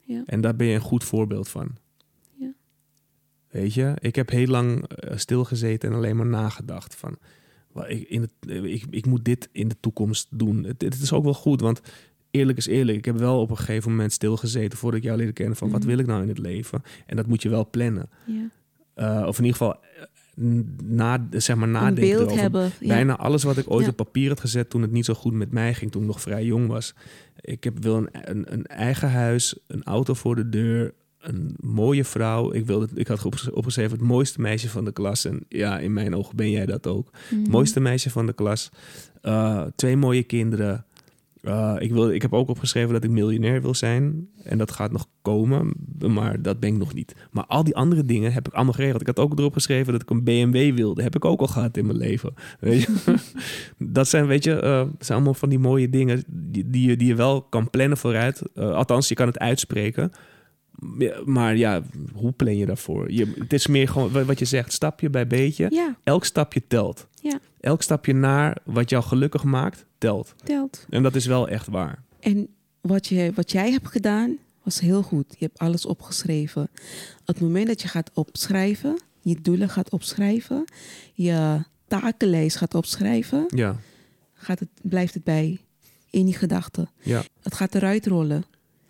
Ja. En daar ben je een goed voorbeeld van. Weet je, ik heb heel lang eh, stilgezeten en alleen maar nagedacht van... Ik, in het, eh, ik, ik moet dit in de toekomst doen. Het, het is ook wel goed, want eerlijk is eerlijk. Ik heb wel op een gegeven moment stilgezeten voordat ik jou leerde kennen van wat Mhm. wil ik nou in het leven. En dat moet je wel plannen. Eh, of in ieder geval na, zeg maar Een nadenken beeld hebben. Ja. Bijna alles wat ik ooit Ja. op papier had gezet toen het niet zo goed met mij ging, toen ik nog vrij jong was. Ik heb, wil een, een, een eigen huis, een auto voor de deur, een mooie vrouw. Ik, wilde, ik had opges- opgeschreven het mooiste meisje van de klas. En ja, in mijn ogen ben jij dat ook. Mhm. Mooiste meisje van de klas. Eh, twee mooie kinderen. Eh, ik, wil, ik heb ook opgeschreven dat ik miljonair wil zijn. En dat gaat nog komen, maar dat ben ik nog niet. Maar al die andere dingen heb ik allemaal geregeld. Ik had ook erop geschreven dat ik een BMW wilde. Heb ik ook al gehad in mijn leven. Weet je? <laughs> dat zijn, weet je, dat zijn allemaal van die mooie dingen die, die, je, die je wel kan plannen vooruit. Althans, je kan het uitspreken. Maar ja, hoe plan je daarvoor? Je, het is meer gewoon wa- wat je zegt, stapje bij beetje. Ja, Elk stapje telt. Ja. Elk stapje naar wat jou gelukkig maakt, telt. telt. En dat is wel echt waar. En wat, je, wat jij hebt gedaan, was heel goed. Je hebt alles opgeschreven. Het moment dat je gaat opschrijven, je doelen gaat opschrijven, je takenlijst gaat opschrijven, Ja, gaat het, blijft het bij in die gedachten. ja. Het gaat eruit rollen.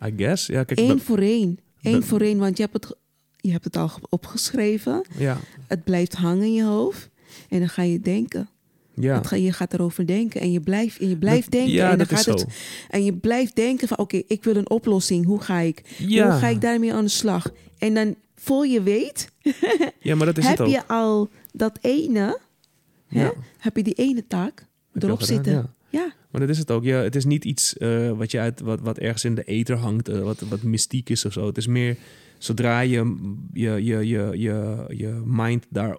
I guess. Ja, kijk, Eén voor één. Eén voor één, want je hebt, het, je hebt het al ge- opgeschreven. ja, Het blijft hangen in je hoofd. En dan ga je denken. ja. Ga, je gaat erover denken. En je blijft, en je blijft denken. Ja, en dan gaat het En je blijft denken van, oké, ik wil een oplossing. Hoe ga ik? Ja. Hoe ga ik daarmee aan de slag? En dan, voor je weet, <laughs> ja, maar dat is heb het ook. je al dat ene, hè, heb je die ene taak Heb erop gedaan, zitten. ja. Maar dat is het ook. Ja, het is niet iets eh, wat, je uit, wat, wat ergens in de ether hangt, eh, wat, wat mystiek is of zo. Het is meer zodra je je, je, je, je, je mind daar,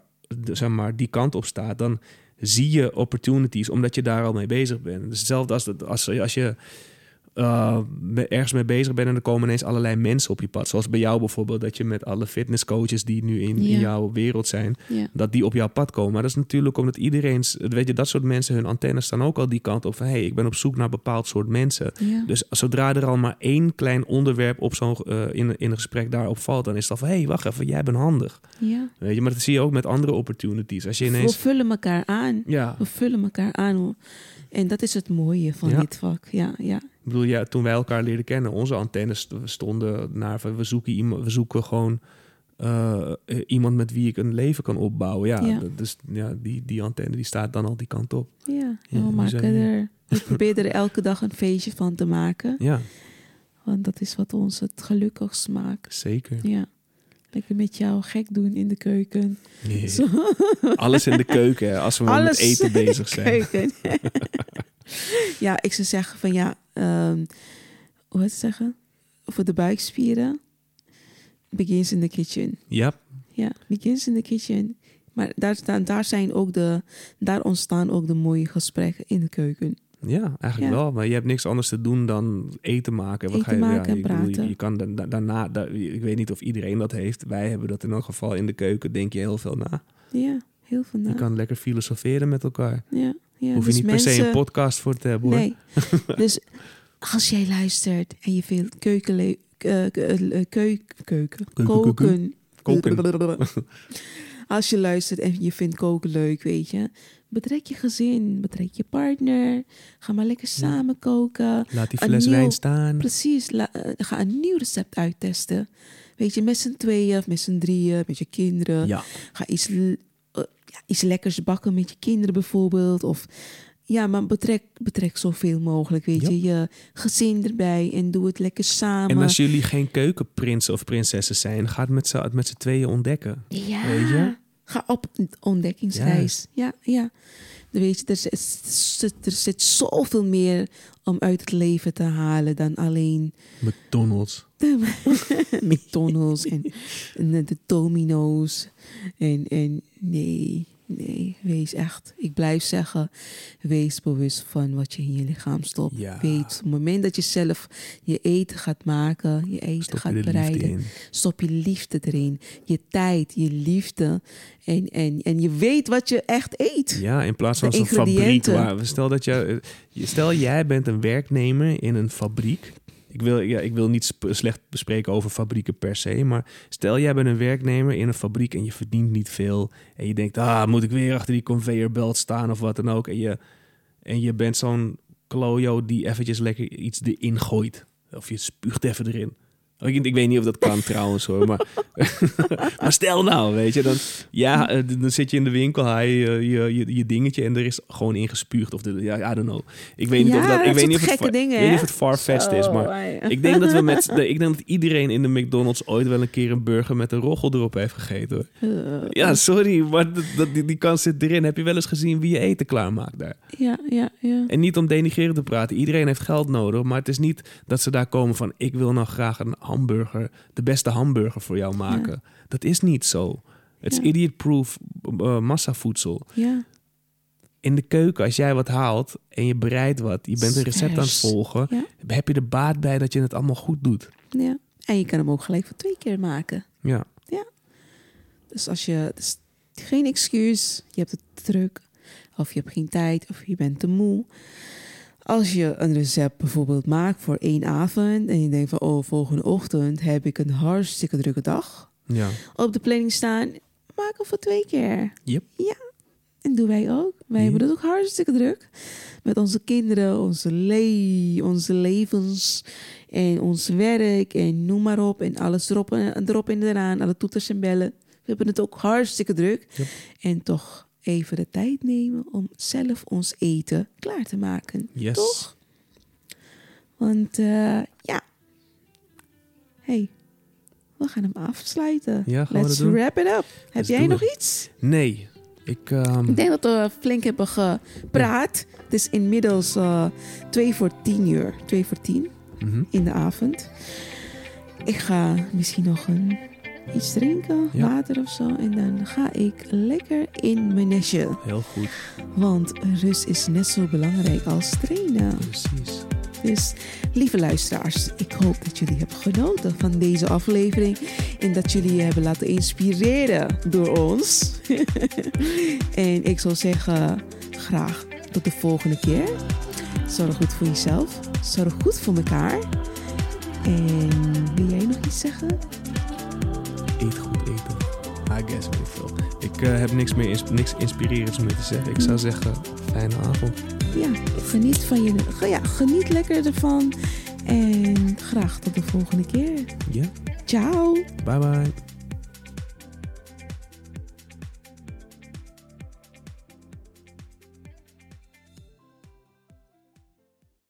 zeg maar, die kant op staat, dan zie je opportunities omdat je daar al mee bezig bent. Dus hetzelfde als, dat, als, als je eh, ergens mee bezig bent en er komen ineens allerlei mensen op je pad. Zoals bij jou bijvoorbeeld, dat je met alle fitnesscoaches die nu in, jouw wereld zijn, dat die op jouw pad komen. Maar dat is natuurlijk omdat iedereen, weet je, dat soort mensen, hun antennes staan ook al die kant op van, hé, hey, ik ben op zoek naar bepaald soort mensen. Dus zodra er al maar één klein onderwerp op zo'n, eh, in, in een gesprek daarop valt, dan is het al van, hé, hey, wacht even, jij bent handig. ja. Weet je, maar dat zie je ook met andere opportunities. Als je We ineens, vullen elkaar aan. ja, We vullen elkaar aan. En dat is het mooie van Ja. dit vak. Ja, ja. Ik bedoel, ja, toen wij elkaar leerden kennen, onze antennes st- stonden naar van, we zoeken iemand, we zoeken gewoon eh, eh, iemand met wie ik een leven kan opbouwen. Ja, dus ja, die, die antenne die staat dan al die kant op. Ja, Ja, we maken er... We proberen er elke dag een feestje van te maken. Ja, Want dat is wat ons het gelukkigst maakt. zeker. Ja. Lekker met jou gek doen in de keuken. Nee. Zo. Alles in de keuken, als we met eten bezig zijn. <laughs> ja, ik zou zeggen van ja, ehm, hoe het zeggen? Voor de buikspieren, begins in the kitchen. Ja, Ja, begins in the kitchen. Maar daar, daar, zijn ook de, daar ontstaan ook de mooie gesprekken in de keuken. ja, eigenlijk Ja. wel. Maar je hebt niks anders te doen dan eten maken. Wat Eten ga je, maken en bedoel, je- praten. Je, kan da- da- daarna, da- ik weet niet of iedereen dat heeft. Wij hebben dat in elk geval in de keuken. Denk je heel veel na. Ja, heel veel na. Je kan lekker filosoferen met elkaar. ja, ja, Hoef je dus niet per se een mensen- podcast voor te hebben hoor. <laughs> Dus als jij luistert en je vindt keukenle- eh, eh, keuk- keuken, Keuken, keuken. koken. Koken. <laughs> Als je luistert en je vindt koken leuk, weet je. Betrek je gezin, betrek je partner. Ga maar lekker samen koken. Laat die fles nieuw- wijn staan. Precies, la- eh, ga een nieuw recept uittesten. Weet je, met z'n tweeën of met z'n drieën, met je kinderen. Ja, Ga iets, ja, iets lekkers bakken met je kinderen bijvoorbeeld. Of ja, maar betrek, betrek zoveel mogelijk, weet Ja. je. Je gezin erbij en doe het lekker samen. en als jullie geen keukenprinsen of prinsessen zijn, ga het met z'n, met z'n tweeën ontdekken. ja, weet je? ga op ontdekkingsreis. Ja, ja. Dan Weet je, er zit, er zit zoveel meer om uit het leven te halen dan alleen McDonald's. de <laughs> McDonald's en, en de, de domino's. En, en nee, nee, wees echt. Ik blijf zeggen, wees bewust van wat je in je lichaam stopt. Ja. Weet, op het moment dat je zelf je eten gaat maken, je eten Stop gaat je bereiden, stop je liefde erin. Je tijd, je liefde. En, en, en je weet wat je echt eet. Ja, in plaats van zo'n fabriek. Waar, stel, dat je, je- stel jij bent een werknemer in een fabriek. Ik wil, ja, ik wil niet slecht bespreken over fabrieken per se. Maar stel jij bent een werknemer in een fabriek en je verdient niet veel. En je denkt, ah, moet ik weer achter die conveyorbelt staan of wat dan ook. En je, en je bent zo'n klojo die eventjes lekker iets erin gooit. Of je spuugt even erin. Ik, ik weet niet of dat kan trouwens hoor, maar, <laughs> maar stel nou, weet je, dan, ja, eh, dan zit je in de winkel, haal je je, je, je dingetje en er is gewoon ingespuugd. Of de, ja, I don't know. Ik weet niet Ja, of dat, ik weet niet of het, dingen, ik weet niet hè? of het far-fetched is, maar <laughs> ik denk dat we met, de- ik denk dat iedereen in de McDonald's ooit wel een keer een burger met een roggel erop heeft gegeten. hoor. Eh, Ja, sorry, maar dat, dat- die, die kans zit erin. Heb je wel eens gezien wie je eten klaarmaakt daar? ja, ja, ja. En niet om denigrerend te praten. Iedereen heeft geld nodig. Maar het is niet dat ze daar komen van... ik wil nou graag een hamburger... de beste hamburger voor jou maken. Dat is niet zo. Het is Ja. idiot-proof eh, massavoedsel. ja. In de keuken, als jij wat haalt en je bereidt wat... je bent een recept aan het volgen... Ja. heb je er baat bij dat je het allemaal goed doet. Ja, en je kan hem ook gelijk voor twee keer maken. Ja, Dus als je, dus geen excuus, je hebt het druk, of je hebt geen tijd, of je bent te moe. Als je een recept bijvoorbeeld maakt voor één avond en je denkt van, oh, volgende ochtend heb ik een hartstikke drukke dag ja. op de planning staan, maak hem voor twee keer. Yep. Ja, en doen wij ook. Wij Ja. hebben het ook hartstikke druk. Met onze kinderen, onze, le onze levens en ons werk en noem maar op. En alles erop en, erop en eraan, alle toeters en bellen. We hebben het ook hartstikke druk. Yep. En toch even de tijd nemen om zelf ons eten klaar te maken. Yes. Toch? Want eh, ja, hey, we gaan hem afsluiten. Ja, gaan we Let's wrap it up. Heb Let's jij nog it. iets? Nee, ik... ehm, Ik denk dat we flink hebben gepraat. Het is inmiddels eh twee voor tien uur. Twee voor tien mhm. in de avond. Ik ga misschien nog een, iets drinken, Ja. water of zo. En dan ga ik lekker in mijn nestje. Heel goed, Want rust is net zo belangrijk als trainen. precies. Dus lieve luisteraars, ik hoop dat jullie hebben genoten van deze aflevering. En dat jullie je hebben laten inspireren door ons. <laughs> en ik zou zeggen, graag tot de volgende keer. Zorg goed voor jezelf. Zorg goed voor elkaar. En wil jij nog iets zeggen? Eet goed eten. I guess, weet ik veel. Ik eh, heb niks meer ins- niks inspirerends meer te zeggen. Ik zou zeggen, fijne avond. Ja, geniet van je. Ja, geniet lekker ervan. En graag tot de volgende keer. Ja, Ciao. bye bye.